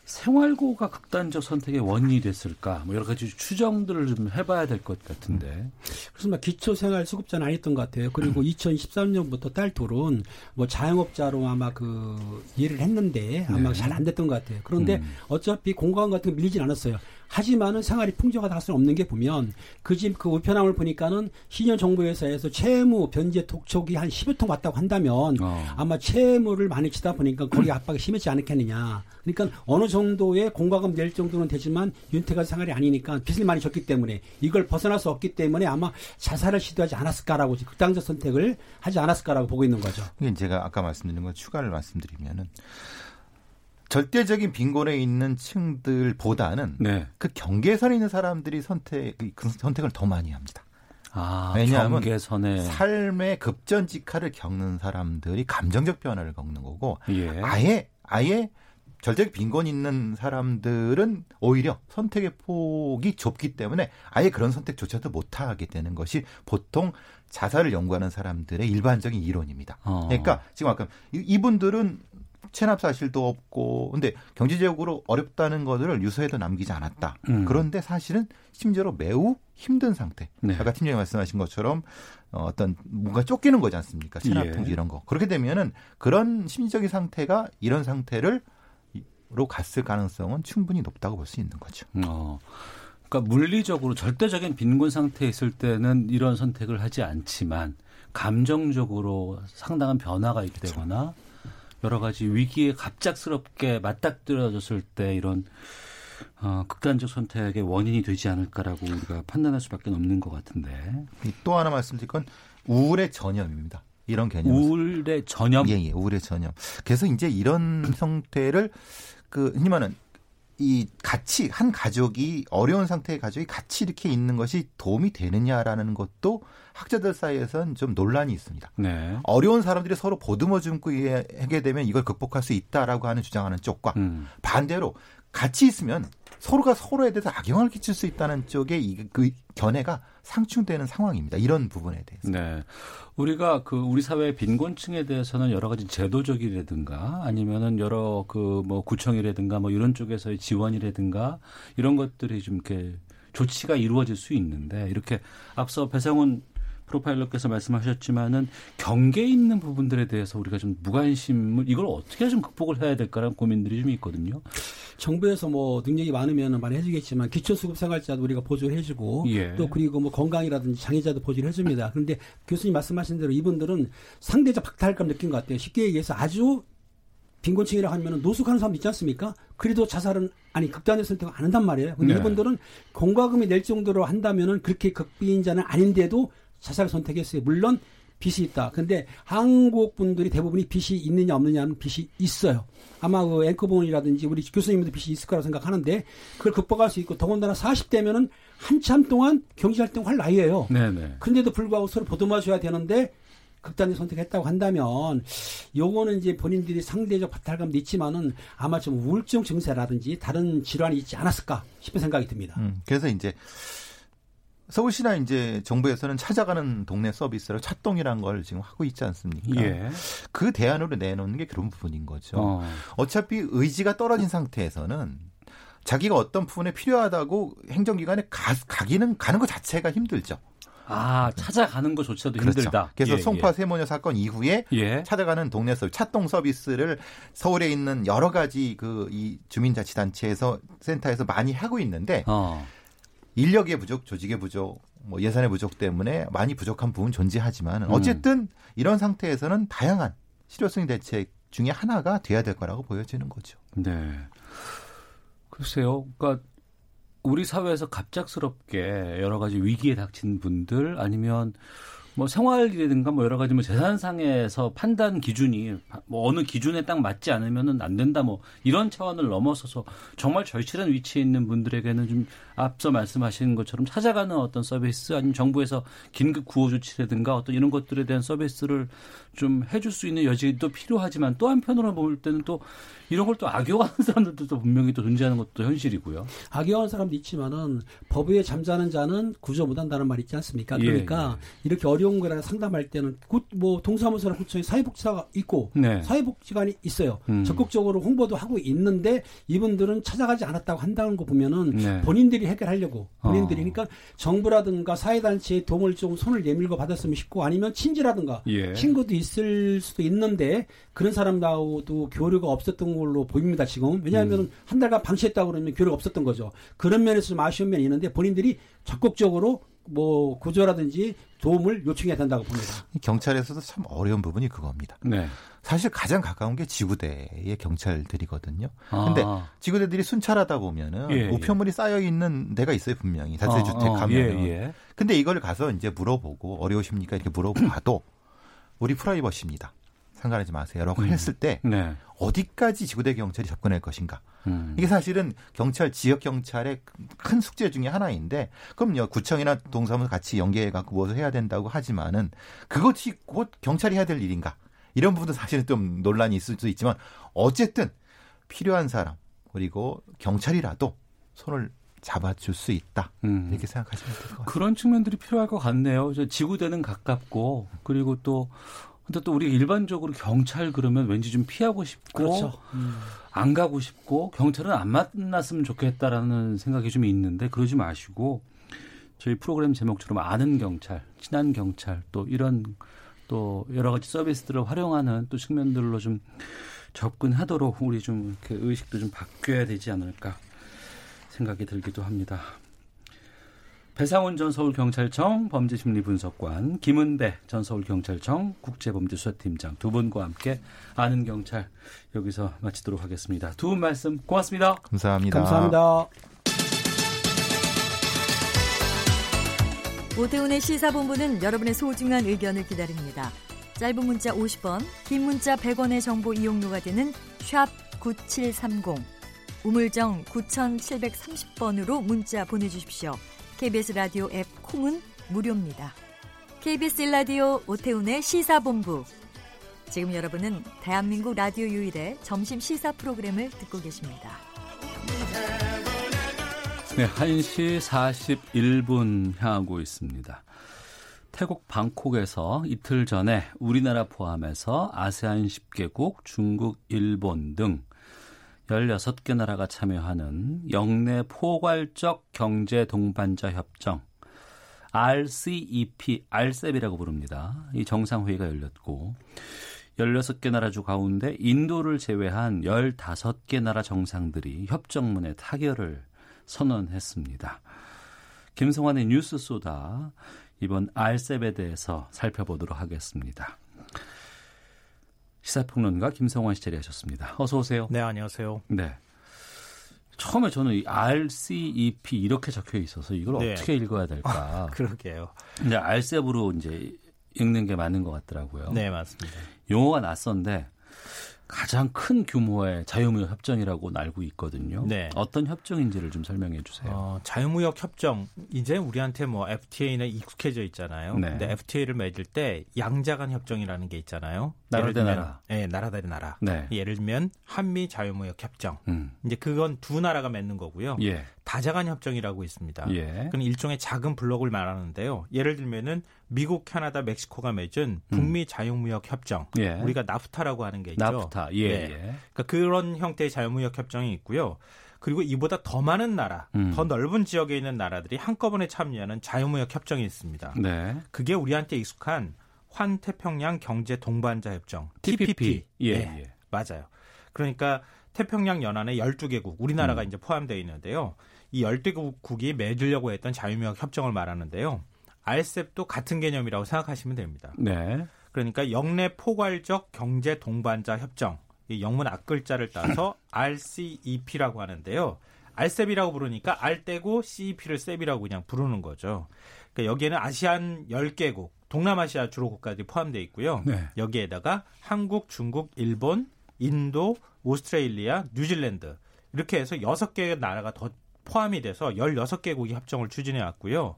생활고가 극단적 선택의 원인이 됐을까? 뭐 여러 가지 추정들을 좀 해봐야 될 것 같은데. 그래서 막 기초생활수급자는 아니었던 것 같아요. 그리고 2013년부터 딸 둘은 뭐 자영업자로 아마 그 일을 했는데 아마 네. 잘안 됐던 것 같아요. 그런데 음. 어차피 공간 같은 거 밀리진 않았어요. 하지만은 생활이 풍족하다 할 수는 없는 게 보면 그 집그 그 우편함을 보니까는 신현 정부회사에서 채무 변제 독촉이 한 10여 통 왔다고 한다면 어. 아마 채무를 많이 치다 보니까 거기 압박이 심했지 않겠느냐. 그러니까 어느 정도의 공과금 낼 정도는 되지만 윤택한 생활이 아니니까 빚을 많이 졌기 때문에 이걸 벗어날 수 없기 때문에 아마 자살을 시도하지 않았을까라고 극단적 선택을 하지 않았을까라고 보고 있는 거죠. 이게 제가 아까 말씀드린 거 추가를 말씀드리면은 절대적인 빈곤에 있는 층들보다는 네. 그 경계선에 있는 사람들이 선택 그 선택을 더 많이 합니다. 아, 왜냐하면 경계선에. 삶의 급전직하를 겪는 사람들이 감정적 변화를 겪는 거고 예. 아예 아예 절대 빈곤 있는 사람들은 오히려 선택의 폭이 좁기 때문에 아예 그런 선택조차도 못하게 되는 것이 보통 자살을 연구하는 사람들의 일반적인 이론입니다. 어. 그러니까 지금 아까 이- 이분들은 체납 사실도 없고 근데 경제적으로 어렵다는 것을 유서에도 남기지 않았다. 음. 그런데 사실은 심지어로 매우 힘든 상태. 네. 아까 팀장이 말씀하신 것처럼 어, 어떤 뭔가 쫓기는 거지 않습니까? 체납 예. 통지 이런 거. 그렇게 되면은 그런 심리적인 상태가 이런 상태를 로 갔을 가능성은 충분히 높다고 볼 수 있는 거죠. 어. 그러니까 물리적으로 절대적인 빈곤 상태에 있을 때는 이런 선택을 하지 않지만 감정적으로 상당한 변화가 있게 되거나 여러 가지 위기에 갑작스럽게 맞닥뜨려졌을 때 이런 어, 극단적 선택의 원인이 되지 않을까라고 우리가 판단할 수밖에 없는 것 같은데 이또 하나 말씀드릴 건 우울의 전염입니다. 이런 개념. 우울의 전염 예, 예, 우울의 전염. 그래서 이제 이런 형태를 그 흔히 말하는 이 같이 한 가족이 어려운 상태의 가족이 같이 이렇게 있는 것이 도움이 되느냐라는 것도 학자들 사이에서는 좀 논란이 있습니다. 네. 어려운 사람들이 서로 보듬어 주고 하게 되면 이걸 극복할 수 있다라고 하는 주장하는 쪽과 음. 반대로 같이 있으면 서로가 서로에 대해서 악영향을 끼칠 수 있다는 쪽의 이, 그 견해가 상충되는 상황입니다. 이런 부분에 대해서. 네. 우리가 그 우리 사회의 빈곤층에 대해서는 여러 가지 제도적이라든가 아니면은 여러 그 뭐 구청이라든가 뭐 이런 쪽에서의 지원이라든가 이런 것들이 좀 이렇게 조치가 이루어질 수 있는데 이렇게 앞서 배상훈 프로파일러께서 말씀하셨지만은 경계 있는 부분들에 대해서 우리가 좀 무관심을 이걸 어떻게 좀 극복을 해야 될까라는 고민들이 좀 있거든요. 정부에서 뭐 능력이 많으면 많이 해주겠지만 기초수급생활자도 우리가 보조를 해주고 예. 또 그리고 뭐 건강이라든지 장애자도 보조를 해줍니다. 그런데 교수님 말씀하신 대로 이분들은 상대적 박탈감 느낀 것 같아요. 쉽게 얘기해서 아주 빈곤층이라고 하면 노숙하는 사람 있지 않습니까? 그래도 자살은 아니 극단의 선택을 안 한단 말이에요. 근데 네. 이분들은 공과금이 낼 정도로 한다면은 그렇게 극비인자는 아닌데도 자살을 선택했어요. 물론 빚이 있다. 근데 한국 분들이 대부분이 빚이 있느냐 없느냐는 빚이 있어요. 아마 그 앵커본이라든지 우리 교수님도 빚이 있을 거라고 생각하는데 그걸 극복할 수 있고 더군다나 40대면은 한참 동안 경제활동 할 나이예요. 네네. 근데도 불구하고 서로 보듬어줘야 되는데 극단의 선택했다고 한다면 요거는 이제 본인들이 상대적 박탈감도 있지만은 아마 좀 우울증 증세라든지 다른 질환이 있지 않았을까 싶은 생각이 듭니다. 음, 그래서 이제 서울시나 이제 정부에서는 찾아가는 동네 서비스로 찻동이라는 걸 지금 하고 있지 않습니까? 예. 그 대안으로 내놓는 게 그런 부분인 거죠. 어. 어차피 의지가 떨어진 상태에서는 자기가 어떤 부분에 필요하다고 행정기관에 가, 가기는 가는 것 자체가 힘들죠. 아 찾아가는 것조차도 그렇죠. 힘들다. 그래서 예, 송파 세모녀 사건 이후에 예. 찾아가는 동네 서비스, 찻동 서비스를 서울에 있는 여러 가지 그 이 주민자치단체에서 센터에서 많이 하고 있는데 어. 인력의 부족, 조직의 부족, 뭐 예산의 부족 때문에 많이 부족한 부분 존재하지만 음. 어쨌든 이런 상태에서는 다양한 실효성 대책 중에 하나가 돼야 될 거라고 보여지는 거죠. 네. 글쎄요. 그러니까 우리 사회에서 갑작스럽게 여러 가지 위기에 닥친 분들 아니면 뭐 생활이라든가 뭐 여러 가지 뭐 재산상에서 판단 기준이 뭐 어느 기준에 딱 맞지 않으면은 안 된다 뭐 이런 차원을 넘어서서 정말 절실한 위치에 있는 분들에게는 좀 앞서 말씀하신 것처럼 찾아가는 어떤 서비스 아니면 정부에서 긴급 구호 조치라든가 어떤 이런 것들에 대한 서비스를 좀 해줄 수 있는 여지도 필요하지만 또 한편으로 볼 때는 또 이런 걸 또 악용하는 사람들도 또 분명히 또 존재하는 것도 현실이고요. 악용하는 사람도 있지만은 법 위에 잠자는 자는 구조 못한다는 말 있지 않습니까? 예, 그러니까 이렇게 어려운 거라 상담할 때는 곧뭐 동사무소나 구청에 사회복지사가 있고 네. 사회복지관이 있어요. 음. 적극적으로 홍보도 하고 있는데 이분들은 찾아가지 않았다고 한다는 거 보면은 네. 본인들이 해결하려고 본인들이 어. 그러니까 정부라든가 사회단체의 도움을 좀 손을 내밀고 받았으면 싶고 아니면 친지라든가 예. 친구도 있을 수도 있는데 그런 사람하고도 교류가 없었던 걸로 보입니다 지금 왜냐하면 음. 한 달간 방치했다고 그러면 교류가 없었던 거죠 그런 면에서 좀 아쉬운 면이 있는데 본인들이 적극적으로 뭐 구조라든지 도움을 요청해야 된다고 봅니다. 경찰에서도 참 어려운 부분이 그겁니다. 네. 사실 가장 가까운 게 지구대의 경찰들이거든요. 아. 근데 지구대들이 순찰하다 보면은 예, 예. 우편물이 쌓여 있는 데가 있어요 분명히 다세 주택 가면. 예, 예. 근데 이걸 가서 이제 물어보고 어려우십니까 이렇게 물어봐도 우리 프라이버시입니다. 상관하지 마세요라고 음. 했을 때 네. 어디까지 지구대 경찰이 접근할 것인가? 음. 이게 사실은 경찰 지역 경찰의 큰 숙제 중에 하나인데 그럼요 구청이나 동사무소 같이 연계해 갖고 무엇을 해야 된다고 하지만은 그것이 곧 경찰이 해야 될 일인가? 이런 부분도 사실은 좀 논란이 있을 수 있지만 어쨌든 필요한 사람 그리고 경찰이라도 손을 잡아줄 수 있다 음. 이렇게 생각하시면 될 것 같아요. 그런 측면들이 필요할 것 같네요. 저 지구대는 가깝고 그리고 또 근데 또 우리가 일반적으로 경찰 그러면 왠지 좀 피하고 싶고 그렇죠. 음. 안 가고 싶고 경찰은 안 만났으면 좋겠다라는 생각이 좀 있는데 그러지 마시고 저희 프로그램 제목처럼 아는 경찰, 친한 경찰 또 이런 또 여러 가지 서비스들을 활용하는 또 측면들로 좀 접근하도록 우리 좀 이렇게 의식도 좀 바뀌어야 되지 않을까 생각이 들기도 합니다. 배상훈 전 서울경찰청 범죄심리분석관, 김은배 전 서울경찰청 국제범죄수사팀장 두 분과 함께 아는 경찰 여기서 마치도록 하겠습니다. 두 분 말씀 고맙습니다. 감사합니다. 감사합니다. 오태훈의 시사본부는 여러분의 소중한 의견을 기다립니다. 짧은 문자 50원, 긴 문자 100원의 정보 이용료가 되는 샵 9730, 우물정 9730번으로 문자 보내주십시오. KBS 라디오 앱 콩은 무료입니다. KBS 라디오 오태훈의 시사본부. 지금 여러분은 대한민국 라디오 유일의 점심 시사 프로그램을 듣고 계십니다. 네, 1시 41분 향하고 있습니다. 태국 방콕에서 이틀 전에 우리나라 포함해서 아세안 10개국, 중국, 일본 등 16개 나라가 참여하는 영내 포괄적 경제 동반자 협정 RCEP, RCEP이라고 부릅니다. 이 정상회의가 열렸고 16개 나라 주 가운데 인도를 제외한 15개 나라 정상들이 협정문에 타결을 선언했습니다. 김성환의 뉴스 쏘다 이번 RCEP에 대해서 살펴보도록 하겠습니다. 시사평론가 김성환 씨 자리하셨습니다. 어서 오세요. 네, 안녕하세요. 네. 처음에 저는 이 RCEP 이렇게 적혀 있어서 이걸 네. 어떻게 읽어야 될까. 그러게요. 근데 RCEP으로 이제 읽는 게 맞는 것 같더라고요. 네, 맞습니다. 용어가 낯선데 가장 큰 규모의 자유무역 협정이라고 알고 있거든요. 네. 어떤 협정인지를 좀 설명해 주세요. 어, 자유무역 협정 이제 우리한테 뭐 FTA는 익숙해져 있잖아요. 네. 근데 FTA를 맺을 때 양자간 협정이라는 게 있잖아요. 나라 대 들면, 나라. 네, 나라 대 나라. 네. 예를 들면 한미 자유무역 협정. 음. 이제 그건 두 나라가 맺는 거고요. 예. 다자간 협정이라고 있습니다. 예. 그건 일종의 작은 블록을 말하는데요. 예를 들면은 미국, 캐나다, 멕시코가 맺은 북미 자유무역 협정. 예. 우리가 나프타라고 하는 게 있죠. 나프타. 예. 네. 예. 그러니까 그런 형태의 자유무역 협정이 있고요. 그리고 이보다 더 많은 나라, 음. 더 넓은 지역에 있는 나라들이 한꺼번에 참여하는 자유무역 협정이 있습니다. 네. 그게 우리한테 익숙한 환태평양 경제 동반자 협정 TPP. 예. 네, 예. 맞아요. 그러니까 태평양 연안에 12개국, 우리나라가 음. 이제 포함되어 있는데요. 이 12개국이 맺으려고 했던 자유무역 협정을 말하는데요. RCEP도 같은 개념이라고 생각하시면 됩니다. 네. 그러니까 영내 포괄적 경제 동반자 협정. 이 영문 앞글자를 따서 RCEP라고 하는데요. RCEP이라고 부르니까 R 떼고 CEP를 셉이라고 그냥 부르는 거죠. 그러니까 여기에는 아시안 10개국, 동남아시아 주로 국가들이 포함되어 있고요. 네. 여기에다가 한국, 중국, 일본, 인도, 오스트레일리아, 뉴질랜드 이렇게 해서 6개의 나라가 더 포함이 돼서 16개국이 협정을 추진해 왔고요.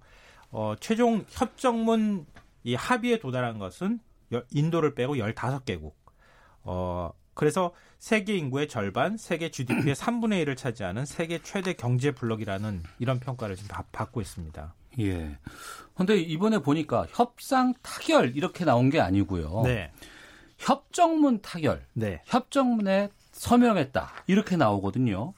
어, 최종 협정문 이 합의에 도달한 것은 여- 인도를 빼고 15개국. 어, 그래서 세계 인구의 절반, 세계 GDP의 3분의 1을 차지하는 세계 최대 경제 블록이라는 이런 평가를 지금 받- 받고 있습니다. 예. 근데 이번에 보니까 협상 타결 이렇게 나온 게 아니고요. 네. 협정문 타결. 네. 협정문에 서명했다. 이렇게 나오거든요.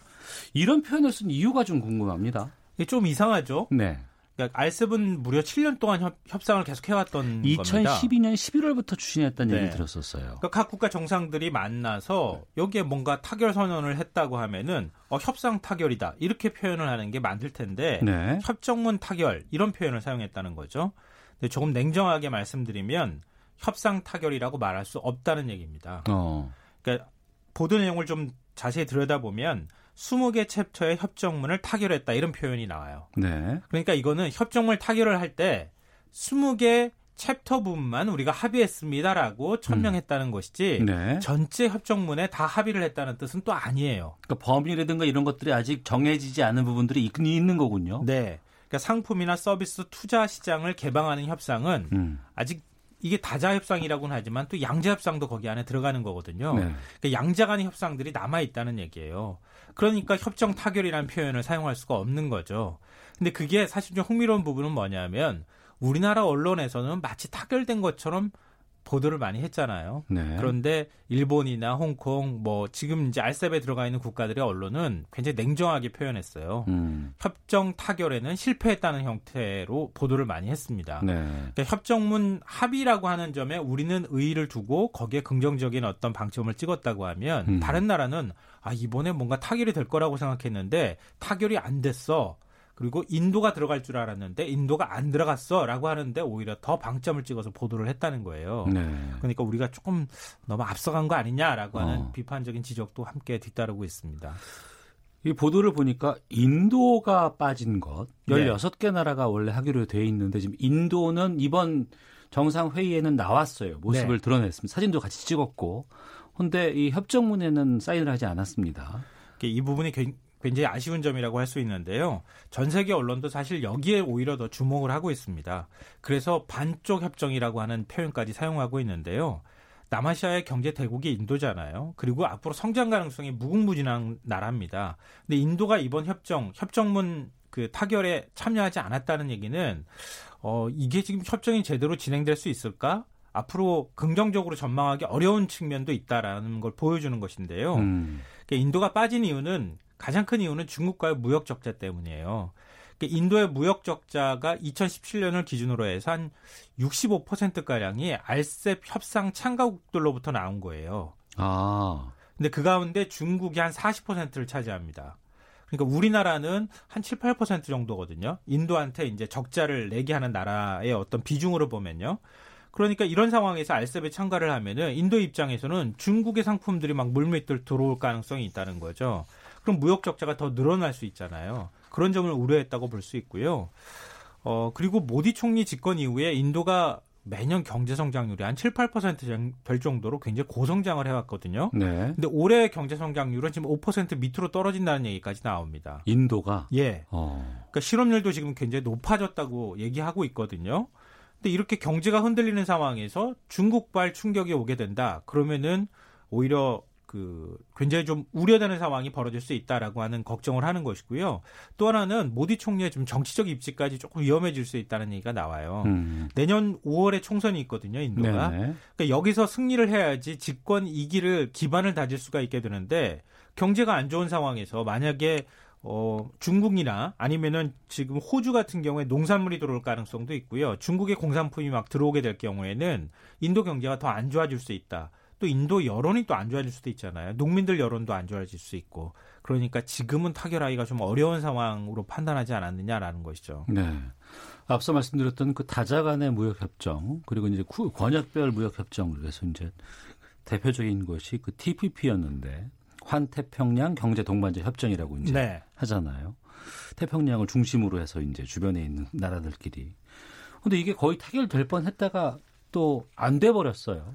이런 표현을 쓴 이유가 좀 궁금합니다. 좀 이상하죠? 네. 그러니까 알셉은 무려 7년 동안 협, 협상을 계속 해왔던 겁니다. 2012년 11월부터 추진했다는 네. 얘기를 들었었어요. 그러니까 각 국가 정상들이 만나서 여기에 뭔가 타결 선언을 했다고 하면은 어, 협상 타결이다 이렇게 표현을 하는 게 맞을 텐데 네. 협정문 타결 이런 표현을 사용했다는 거죠. 근데 조금 냉정하게 말씀드리면 협상 타결이라고 말할 수 없다는 얘기입니다. 어. 그러니까 보도 내용을 좀 자세히 들여다보면 20개 챕터의 협정문을 타결했다 이런 표현이 나와요. 네. 그러니까 이거는 협정문을 타결을 할 때 20개 챕터 부분만 우리가 합의했습니다라고 천명했다는 것이지 음. 네. 전체 협정문에 다 합의를 했다는 뜻은 또 아니에요. 그러니까 범위라든가 이런 것들이 아직 정해지지 않은 부분들이 있- 있는 거군요. 네. 그러니까 상품이나 서비스 투자 시장을 개방하는 협상은 음. 아직 이게 다자 협상이라고는 하지만 또 양자 협상도 거기 안에 들어가는 거거든요. 네. 그러니까 양자 간의 협상들이 남아 있다는 얘기예요. 그러니까 협정 타결이라는 표현을 사용할 수가 없는 거죠. 근데 그게 사실 좀 흥미로운 부분은 뭐냐면 우리나라 언론에서는 마치 타결된 것처럼 보도를 많이 했잖아요. 네. 그런데 일본이나 홍콩 뭐 지금 이제 알셉에 들어가 있는 국가들의 언론은 굉장히 냉정하게 표현했어요. 음. 협정 타결에는 실패했다는 형태로 보도를 많이 했습니다. 네. 그러니까 협정문 합의라고 하는 점에 우리는 의의를 두고 거기에 긍정적인 어떤 방점을 찍었다고 하면 음. 다른 나라는 아 이번에 뭔가 타결이 될 거라고 생각했는데 타결이 안 됐어. 그리고 인도가 들어갈 줄 알았는데 인도가 안 들어갔어라고 하는데 오히려 더 방점을 찍어서 보도를 했다는 거예요. 네. 그러니까 우리가 조금 너무 앞서간 거 아니냐라고 하는 어. 비판적인 지적도 함께 뒤따르고 있습니다. 이 보도를 보니까 인도가 빠진 것 네. 16개 나라가 원래 하기로 돼 있는데 지금 인도는 이번 정상 회의에는 나왔어요. 모습을 네. 드러냈습니다. 사진도 같이 찍었고. 근데 이 협정문에는 사인을 하지 않았습니다. 이 부분이 굉- 굉장히 아쉬운 점이라고 할 수 있는데요. 전 세계 언론도 사실 여기에 오히려 더 주목을 하고 있습니다. 그래서 반쪽 협정이라고 하는 표현까지 사용하고 있는데요. 남아시아의 경제 대국이 인도잖아요. 그리고 앞으로 성장 가능성이 무궁무진한 나라입니다. 근데 인도가 이번 협정, 협정문 그 타결에 참여하지 않았다는 얘기는 어 이게 지금 협정이 제대로 진행될 수 있을까? 앞으로 긍정적으로 전망하기 어려운 측면도 있다라는 걸 보여주는 것인데요. 음. 그러니까 인도가 빠진 이유는 가장 큰 이유는 중국과의 무역 적자 때문이에요. 그러니까 인도의 무역 적자가 2017년을 기준으로 해서 한 65%가량이 알셉 협상 참가국들로부터 나온 거예요. 아. 근데 그 가운데 중국이 한 40%를 차지합니다. 그러니까 우리나라는 한 7, 8% 정도거든요. 인도한테 이제 적자를 내게 하는 나라의 어떤 비중으로 보면요. 그러니까 이런 상황에서 알셉에 참가를 하면은 인도 입장에서는 중국의 상품들이 막 물밑들 들어올 가능성이 있다는 거죠. 그럼 무역 적자가 더 늘어날 수 있잖아요. 그런 점을 우려했다고 볼 수 있고요. 어, 그리고 모디 총리 집권 이후에 인도가 매년 경제 성장률이 한 7, 8%될 정도로 굉장히 고성장을 해왔거든요. 네. 근데 올해 경제 성장률은 지금 5% 밑으로 떨어진다는 얘기까지 나옵니다. 인도가 예. 어. 그러니까 실업률도 지금 굉장히 높아졌다고 얘기하고 있거든요. 근데 이렇게 경제가 흔들리는 상황에서 중국발 충격이 오게 된다. 그러면은 오히려 그 굉장히 좀 우려되는 상황이 벌어질 수 있다라고 하는 걱정을 하는 것이고요. 또 하나는 모디 총리의 좀 정치적 입지까지 조금 위험해질 수 있다는 얘기가 나와요. 음. 내년 5월에 총선이 있거든요, 인도가. 네네. 그러니까 여기서 승리를 해야지 집권 2기를 기반을 다질 수가 있게 되는데 경제가 안 좋은 상황에서 만약에 어, 중국이나 아니면은 지금 호주 같은 경우에 농산물이 들어올 가능성도 있고요. 중국의 공산품이 막 들어오게 될 경우에는 인도 경제가 더 안 좋아질 수 있다. 또 인도 여론이 또 안 좋아질 수도 있잖아요. 농민들 여론도 안 좋아질 수 있고. 그러니까 지금은 타결하기가 좀 어려운 상황으로 판단하지 않았느냐라는 것이죠. 네. 앞서 말씀드렸던 그 다자 간의 무역 협정 그리고 이제 구- 권역별 무역 협정 그래서 이제 대표적인 것이 그 TPP였는데 환태평양 경제 동반자 협정이라고 이제 네. 하잖아요. 태평양을 중심으로 해서 이제 주변에 있는 나라들끼리. 근데 이게 거의 타결될 뻔 했다가 또 안 돼 버렸어요.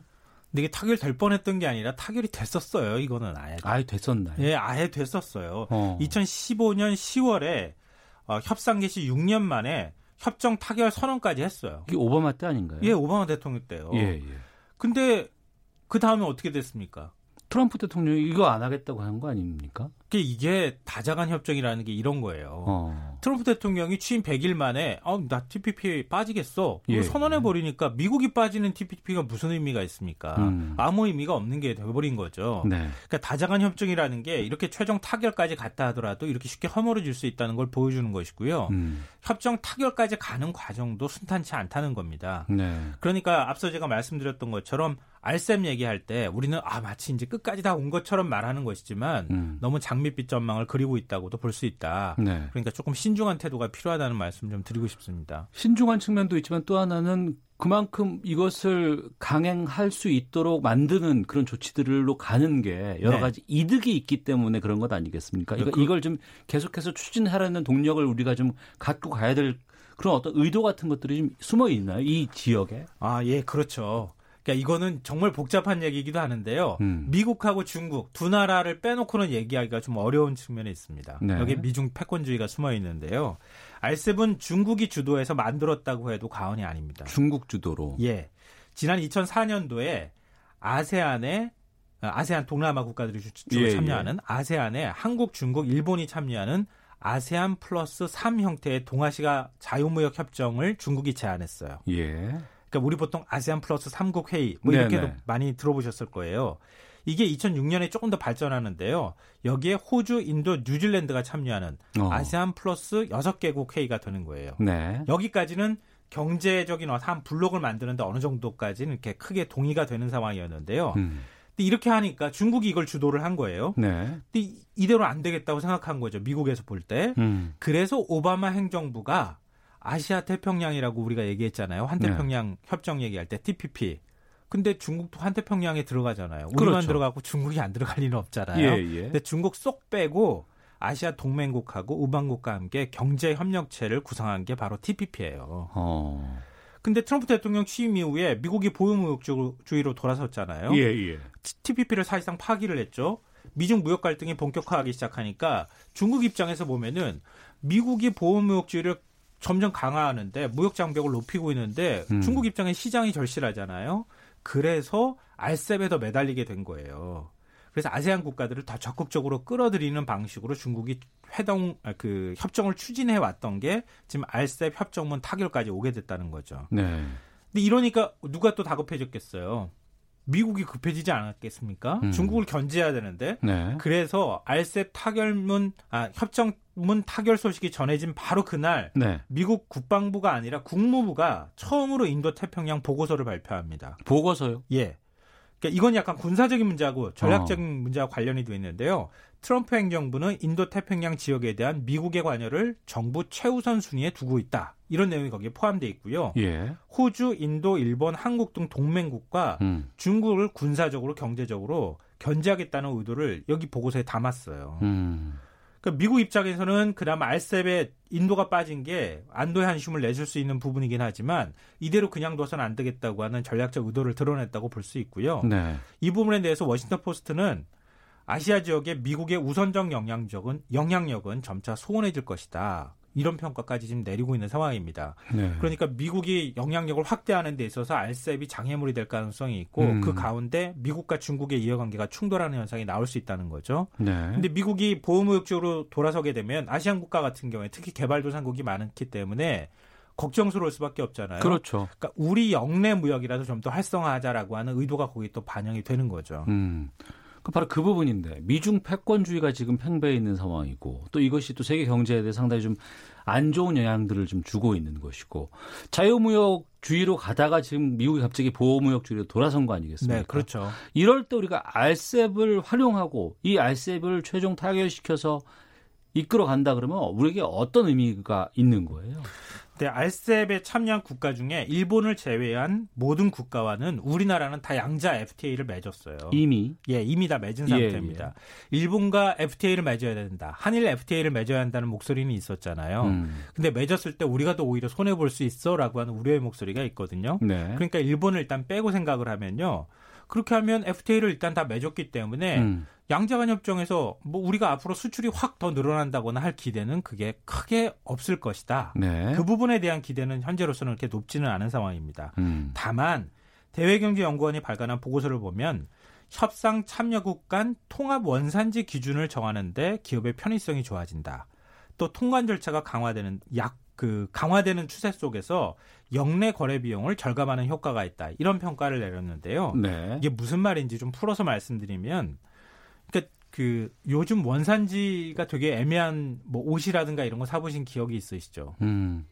근데 이게 타결될 뻔했던 게 아니라 타결이 됐었어요. 이거는 아예. 아예 됐었나요? 예, 아예 됐었어요. 어. 2015년 10월에 어, 협상 개시 6년 만에 협정 타결 선언까지 했어요. 이게 오바마 때 아닌가요? 예, 오바마 대통령 때요. 예, 예. 근데 그 다음에 어떻게 됐습니까? 트럼프 대통령이 이거 안 하겠다고 한 거 아닙니까? 그게 이게 다자간 협정이라는 게 이런 거예요. 어. 트럼프 대통령이 취임 100일 만에 어, 나 TPP 빠지겠어. 예. 선언해 버리니까 미국이 빠지는 TPP가 무슨 의미가 있습니까? 음. 아무 의미가 없는 게 돼버린 거죠. 네. 그러니까 다자간 협정이라는 게 이렇게 최종 타결까지 갔다 하더라도 이렇게 쉽게 허물어질 수 있다는 걸 보여주는 것이고요. 음. 협정 타결까지 가는 과정도 순탄치 않다는 겁니다. 네. 그러니까 앞서 제가 말씀드렸던 것처럼 알셈 얘기할 때 우리는 아 마치 이제 끝까지 다 온 것처럼 말하는 것이지만 음. 너무 장밋빛 전망을 그리고 있다고도 볼 수 있다. 네. 그러니까 조금 신중한 태도가 필요하다는 말씀 좀 드리고 싶습니다. 신중한 측면도 있지만 또 하나는 그만큼 이것을 강행할 수 있도록 만드는 그런 조치들로 가는 게 여러 네. 가지 이득이 있기 때문에 그런 것 아니겠습니까? 이거, 그- 이걸 좀 계속해서 추진하려는 동력을 우리가 좀 갖고 가야 될 그런 어떤 의도 같은 것들이 좀 숨어 있나요? 이 지역에? 아, 예, 그렇죠. 그러니까 이거는 정말 복잡한 얘기이기도 하는데요. 음. 미국하고 중국 두 나라를 빼놓고는 얘기하기가 좀 어려운 측면이 있습니다. 네. 여기 미중 패권주의가 숨어 있는데요. 알셉은 중국이 주도해서 만들었다고 해도 과언이 아닙니다. 중국 주도로. 예. 지난 2004년도에 아세안에 어, 아세안 동남아 국가들이 주- 주로 예, 참여하는 아세안에 한국, 중국, 일본이 참여하는 아세안 플러스 3 형태의 동아시아 자유무역 협정을 중국이 제안했어요. 예. 그러니까 우리 보통 아세안 플러스 3국 회의 뭐 이렇게도 네네. 많이 들어보셨을 거예요. 이게 2006년에 조금 더 발전하는데요. 여기에 호주, 인도, 뉴질랜드가 참여하는 어. 아세안 플러스 6개국 회의가 되는 거예요. 네. 여기까지는 경제적인 한 블록을 만드는데 어느 정도까지는 이렇게 크게 동의가 되는 상황이었는데요. 음. 근데 이렇게 하니까 중국이 이걸 주도를 한 거예요. 네. 근데 이- 이대로 안 되겠다고 생각한 거죠. 미국에서 볼 때. 음. 그래서 오바마 행정부가 아시아 태평양이라고 우리가 얘기했잖아요. 환태평양 협정 얘기할 때 TPP. 근데 중국도 환태평양에 들어가잖아요. 우리만 그렇죠. 들어가고 중국이 안 들어갈 리는 없잖아요. 예, 예. 근데 중국 쏙 빼고 아시아 동맹국하고 우방국과 함께 경제 협력체를 구성한 게 바로 TPP예요. 어. 근데 트럼프 대통령 취임 이후에 미국이 보유무역주의로 돌아섰잖아요. 예, 예. TPP를 사실상 파기를 했죠. 미중 무역 갈등이 본격화하기 시작하니까 중국 입장에서 보면은 미국이 보호무역주의를 점점 강화하는데 무역 장벽을 높이고 있는데 음. 중국 입장에 시장이 절실하잖아요. 그래서 알셉에 더 매달리게 된 거예요. 그래서 아세안 국가들을 더 적극적으로 끌어들이는 방식으로 중국이 회동 아, 그 협정을 추진해 왔던 게 지금 알셉 협정문 타결까지 오게 됐다는 거죠. 네. 근데 이러니까 누가 또 다급해졌겠어요. 미국이 급해지지 않았겠습니까? 음. 중국을 견제해야 되는데. 네. 그래서 알셉 타결문 아 협정문 타결 소식이 전해진 바로 그날 네. 미국 국방부가 아니라 국무부가 처음으로 인도 태평양 보고서를 발표합니다. 보고서요. 예. 그러니까 이건 약간 군사적인 문제하고 전략적인 어. 문제와 관련이 돼 있는데요. 트럼프 행정부는 인도 태평양 지역에 대한 미국의 관여를 정부 최우선 순위에 두고 있다. 이런 내용이 거기에 포함되어 있고요. 예. 호주, 인도, 일본, 한국 등 동맹국과 음. 중국을 군사적으로 경제적으로 견제하겠다는 의도를 여기 보고서에 담았어요. 음. 그러니까 미국 입장에서는 그나마 알셉에 인도가 빠진 게 안도의 한숨을 내줄 수 있는 부분이긴 하지만 이대로 그냥 둬서는 안 되겠다고 하는 전략적 의도를 드러냈다고 볼 수 있고요. 네. 이 부분에 대해서 워싱턴 포스트는 아시아 지역의 미국의 우선적 영향력은 영향력은 점차 소원해질 것이다. 이런 평가까지 지금 내리고 있는 상황입니다. 네. 그러니까 미국이 영향력을 확대하는 데 있어서 알셉이 장애물이 될 가능성이 있고 음. 그 가운데 미국과 중국의 이해관계가 충돌하는 현상이 나올 수 있다는 거죠. 네. 근데 미국이 보호무역적으로 돌아서게 되면 아시안 국가 같은 경우에 특히 개발도상국이 많기 때문에 걱정스러울 수밖에 없잖아요. 그렇죠. 그러니까 우리 영내 무역이라도 좀 더 활성화하자라고 하는 의도가 거기 또 반영이 되는 거죠. 음. 그 바로 그 부분인데 미중 패권주의가 지금 팽배해 있는 상황이고 또 이것이 또 세계 경제에 대해 상당히 좀 안 좋은 영향들을 좀 주고 있는 것이고 자유무역주의로 가다가 지금 미국이 갑자기 보호무역주의로 돌아선 거 아니겠습니까? 네, 그렇죠. 이럴 때 우리가 알셉을 활용하고 이 알셉을 최종 타결시켜서 이끌어 간다 그러면 우리에게 어떤 의미가 있는 거예요? 네, 알셉에 참여한 국가 중에 일본을 제외한 모든 국가와는 우리나라는 다 양자 FTA를 맺었어요. 이미 예, 이미 다 맺은 예, 상태입니다. 일본과 FTA를 맺어야 된다. 한일 FTA를 맺어야 한다는 목소리는 있었잖아요. 음. 근데 맺었을 때 우리가 더 오히려 손해 볼 수 있어라고 하는 우려의 목소리가 있거든요. 네. 그러니까 일본을 일단 빼고 생각을 하면요. 그렇게 하면 FTA를 일단 다 맺었기 때문에 음. 양자간 협정에서 뭐 우리가 앞으로 수출이 확 더 늘어난다거나 할 기대는 그게 크게 없을 것이다. 네. 그 부분에 대한 기대는 현재로서는 그렇게 높지는 않은 상황입니다. 음. 다만 대외경제연구원이 발간한 보고서를 보면 협상 참여국 간 통합 원산지 기준을 정하는데 기업의 편의성이 좋아진다. 또 통관 절차가 강화되는 약 그 강화되는 추세 속에서 영내 거래 비용을 절감하는 효과가 있다. 이런 평가를 내렸는데요. 네. 이게 무슨 말인지 좀 풀어서 말씀드리면 그 요즘 원산지가 되게 애매한 뭐 옷이라든가 이런 거 사보신 기억이 있으시죠? 음.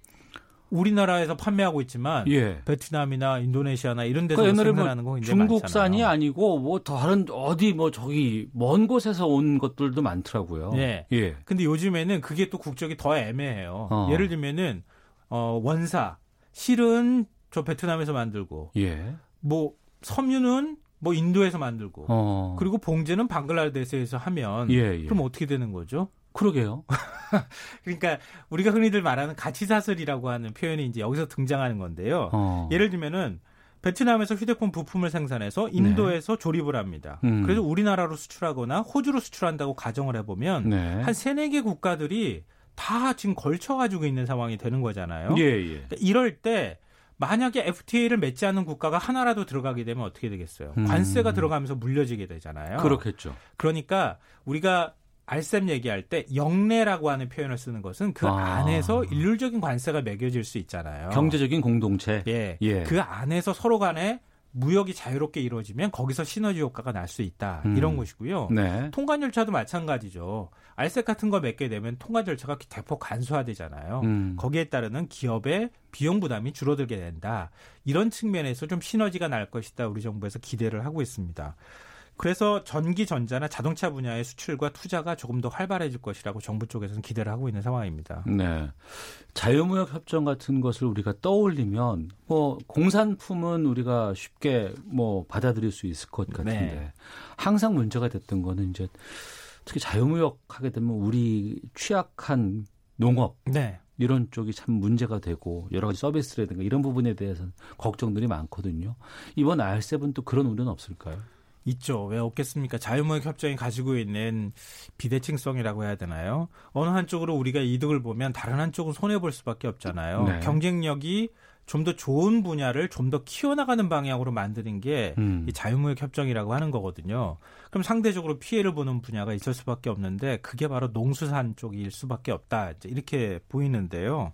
우리나라에서 판매하고 있지만 예. 베트남이나 인도네시아나 이런 데서 그 생산하는 거 굉장히 중국산이 많잖아요. 아니고 뭐 다른 어디 뭐 저기 먼 곳에서 온 것들도 많더라고요. 예. 예. 근데 요즘에는 그게 또 국적이 더 애매해요. 어. 예를 들면은 어 원사 실은 저 베트남에서 만들고 예. 뭐 섬유는 뭐 인도에서 만들고 어. 그리고 봉제는 방글라데시에서 하면 예, 예. 그럼 어떻게 되는 거죠? 그러게요. 그러니까 우리가 흔히들 말하는 가치 사슬이라고 하는 표현이 이제 여기서 등장하는 건데요. 어. 예를 들면은 베트남에서 휴대폰 부품을 생산해서 인도에서 조립을 합니다. 네. 음. 그래서 우리나라로 수출하거나 호주로 수출한다고 가정을 해보면 네. 한 세네 개 국가들이 다 지금 걸쳐 가지고 있는 상황이 되는 거잖아요. 예, 예. 그러니까 이럴 때 만약에 FTA를 맺지 않는 국가가 하나라도 들어가게 되면 어떻게 되겠어요? 음. 관세가 들어가면서 물려지게 되잖아요. 그렇겠죠. 그러니까 우리가 알셈 얘기할 때 영내라고 하는 표현을 쓰는 것은 그 아. 안에서 일률적인 관세가 매겨질 수 있잖아요. 경제적인 공동체. 예. 예. 그 안에서 서로 간에 무역이 자유롭게 이루어지면 거기서 시너지 효과가 날 수 있다. 음. 이런 것이고요. 네. 통관 절차도 마찬가지죠. 알색 같은 거 맺게 되면 통관 절차가 대폭 간소화되잖아요. 음. 거기에 따르는 기업의 비용 부담이 줄어들게 된다. 이런 측면에서 좀 시너지가 날 것이다. 우리 정부에서 기대를 하고 있습니다. 그래서 전기 전자나 자동차 분야의 수출과 투자가 조금 더 활발해질 것이라고 정부 쪽에서는 기대를 하고 있는 상황입니다. 네. 자유무역 협정 같은 것을 우리가 떠올리면 뭐 공산품은 우리가 쉽게 뭐 받아들일 수 있을 것 같은데 네. 항상 문제가 됐던 거는 이제 특히 자유무역 하게 되면 우리 취약한 농업 네. 이런 쪽이 참 문제가 되고 여러 가지 서비스라든가 이런 부분에 대해서 걱정들이 많거든요. 이번 RCEP은 또 그런 우려는 없을까요? 있죠. 왜 없겠습니까? 자유무역 협정이 가지고 있는 비대칭성이라고 해야 되나요? 어느 한쪽으로 우리가 이득을 보면 다른 한쪽은 손해 볼 수밖에 없잖아요. 네. 경쟁력이 좀 더 좋은 분야를 좀 더 키워나가는 방향으로 만드는 게 음. 이 자유무역 협정이라고 하는 거거든요. 그럼 상대적으로 피해를 보는 분야가 있을 수밖에 없는데 그게 바로 농수산 쪽일 수밖에 없다. 이렇게 보이는데요.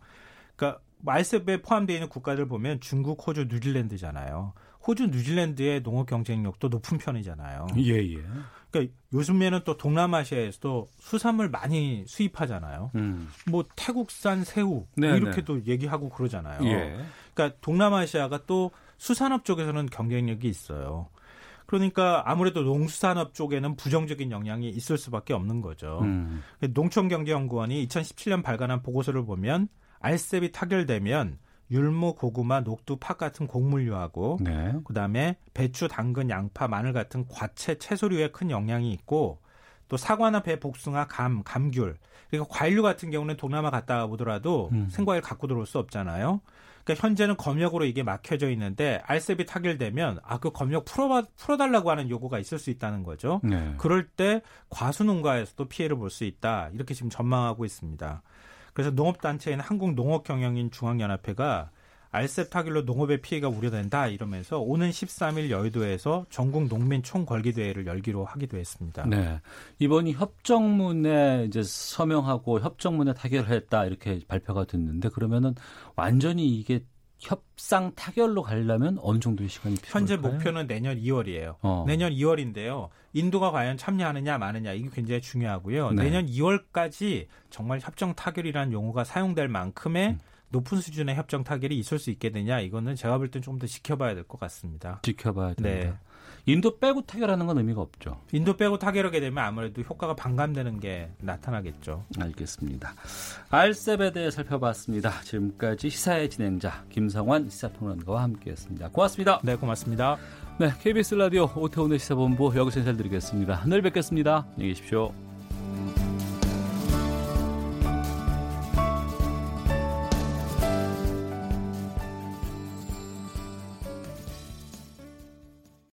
그러니까 말셉에 포함되어 있는 국가들 보면 중국, 호주, 뉴질랜드잖아요. 호주, 뉴질랜드의 농업 경쟁력도 높은 편이잖아요. 예, 예. 그러니까 요즘에는 또 동남아시아에서도 수산물 많이 수입하잖아요. 음. 뭐 태국산 새우 네, 뭐 이렇게 네. 또 얘기하고 그러잖아요. 예. 그러니까 동남아시아가 또 수산업 쪽에서는 경쟁력이 있어요. 그러니까 아무래도 농수산업 쪽에는 부정적인 영향이 있을 수밖에 없는 거죠. 음. 농촌경제연구원이 2017년 발간한 보고서를 보면 알셉이 타결되면 율무, 고구마, 녹두, 팥 같은 곡물류하고 네. 그다음에 배추, 당근, 양파, 마늘 같은 과채, 채소류에 큰 영향이 있고 또 사과나 배, 복숭아, 감, 감귤 그러니까 과일류 같은 경우는 동남아 갔다 오더라도 음. 생과일 갖고 들어올 수 없잖아요. 그러니까 현재는 검역으로 이게 막혀져 있는데 알셉이 타결되면 아 그 검역 풀어 풀어달라고 하는 요구가 있을 수 있다는 거죠. 네. 그럴 때 과수농가에서도 피해를 볼 수 있다 이렇게 지금 전망하고 있습니다. 그래서 농업단체인 한국농업경영인 중앙연합회가 알셉 타결로 농업의 피해가 우려된다 이러면서 오는 13일 여의도에서 전국 농민 총궐기 대회를 열기로 하기도 했습니다. 네. 이번이 협정문에 이제 서명하고 협정문에 타결했다 이렇게 발표가 됐는데 그러면은 완전히 이게 협상 타결로 가려면 어느 정도의 시간이 필요할까요? 현재 목표는 내년 2월이에요. 어. 내년 2월인데요. 인도가 과연 참여하느냐 마느냐 이게 굉장히 중요하고요. 네. 내년 2월까지 정말 협정 타결이라는 용어가 사용될 만큼의 음. 높은 수준의 협정 타결이 있을 수 있게 되냐 이거는 제가 볼 땐 좀 더 지켜봐야 될 것 같습니다. 지켜봐야 된다. 네. 인도 빼고 타결하는 건 의미가 없죠. 인도 빼고 타결하게 되면 아무래도 효과가 반감되는 게 나타나겠죠. 알겠습니다. 알셉에 대해 살펴봤습니다. 지금까지 시사의 진행자 김성환 시사평론가와 함께했습니다. 고맙습니다. 네, 고맙습니다. 네, KBS 라디오 오태훈의 시사본부 여기서 인사드리겠습니다. 내일 뵙겠습니다. 안녕히 계십시오.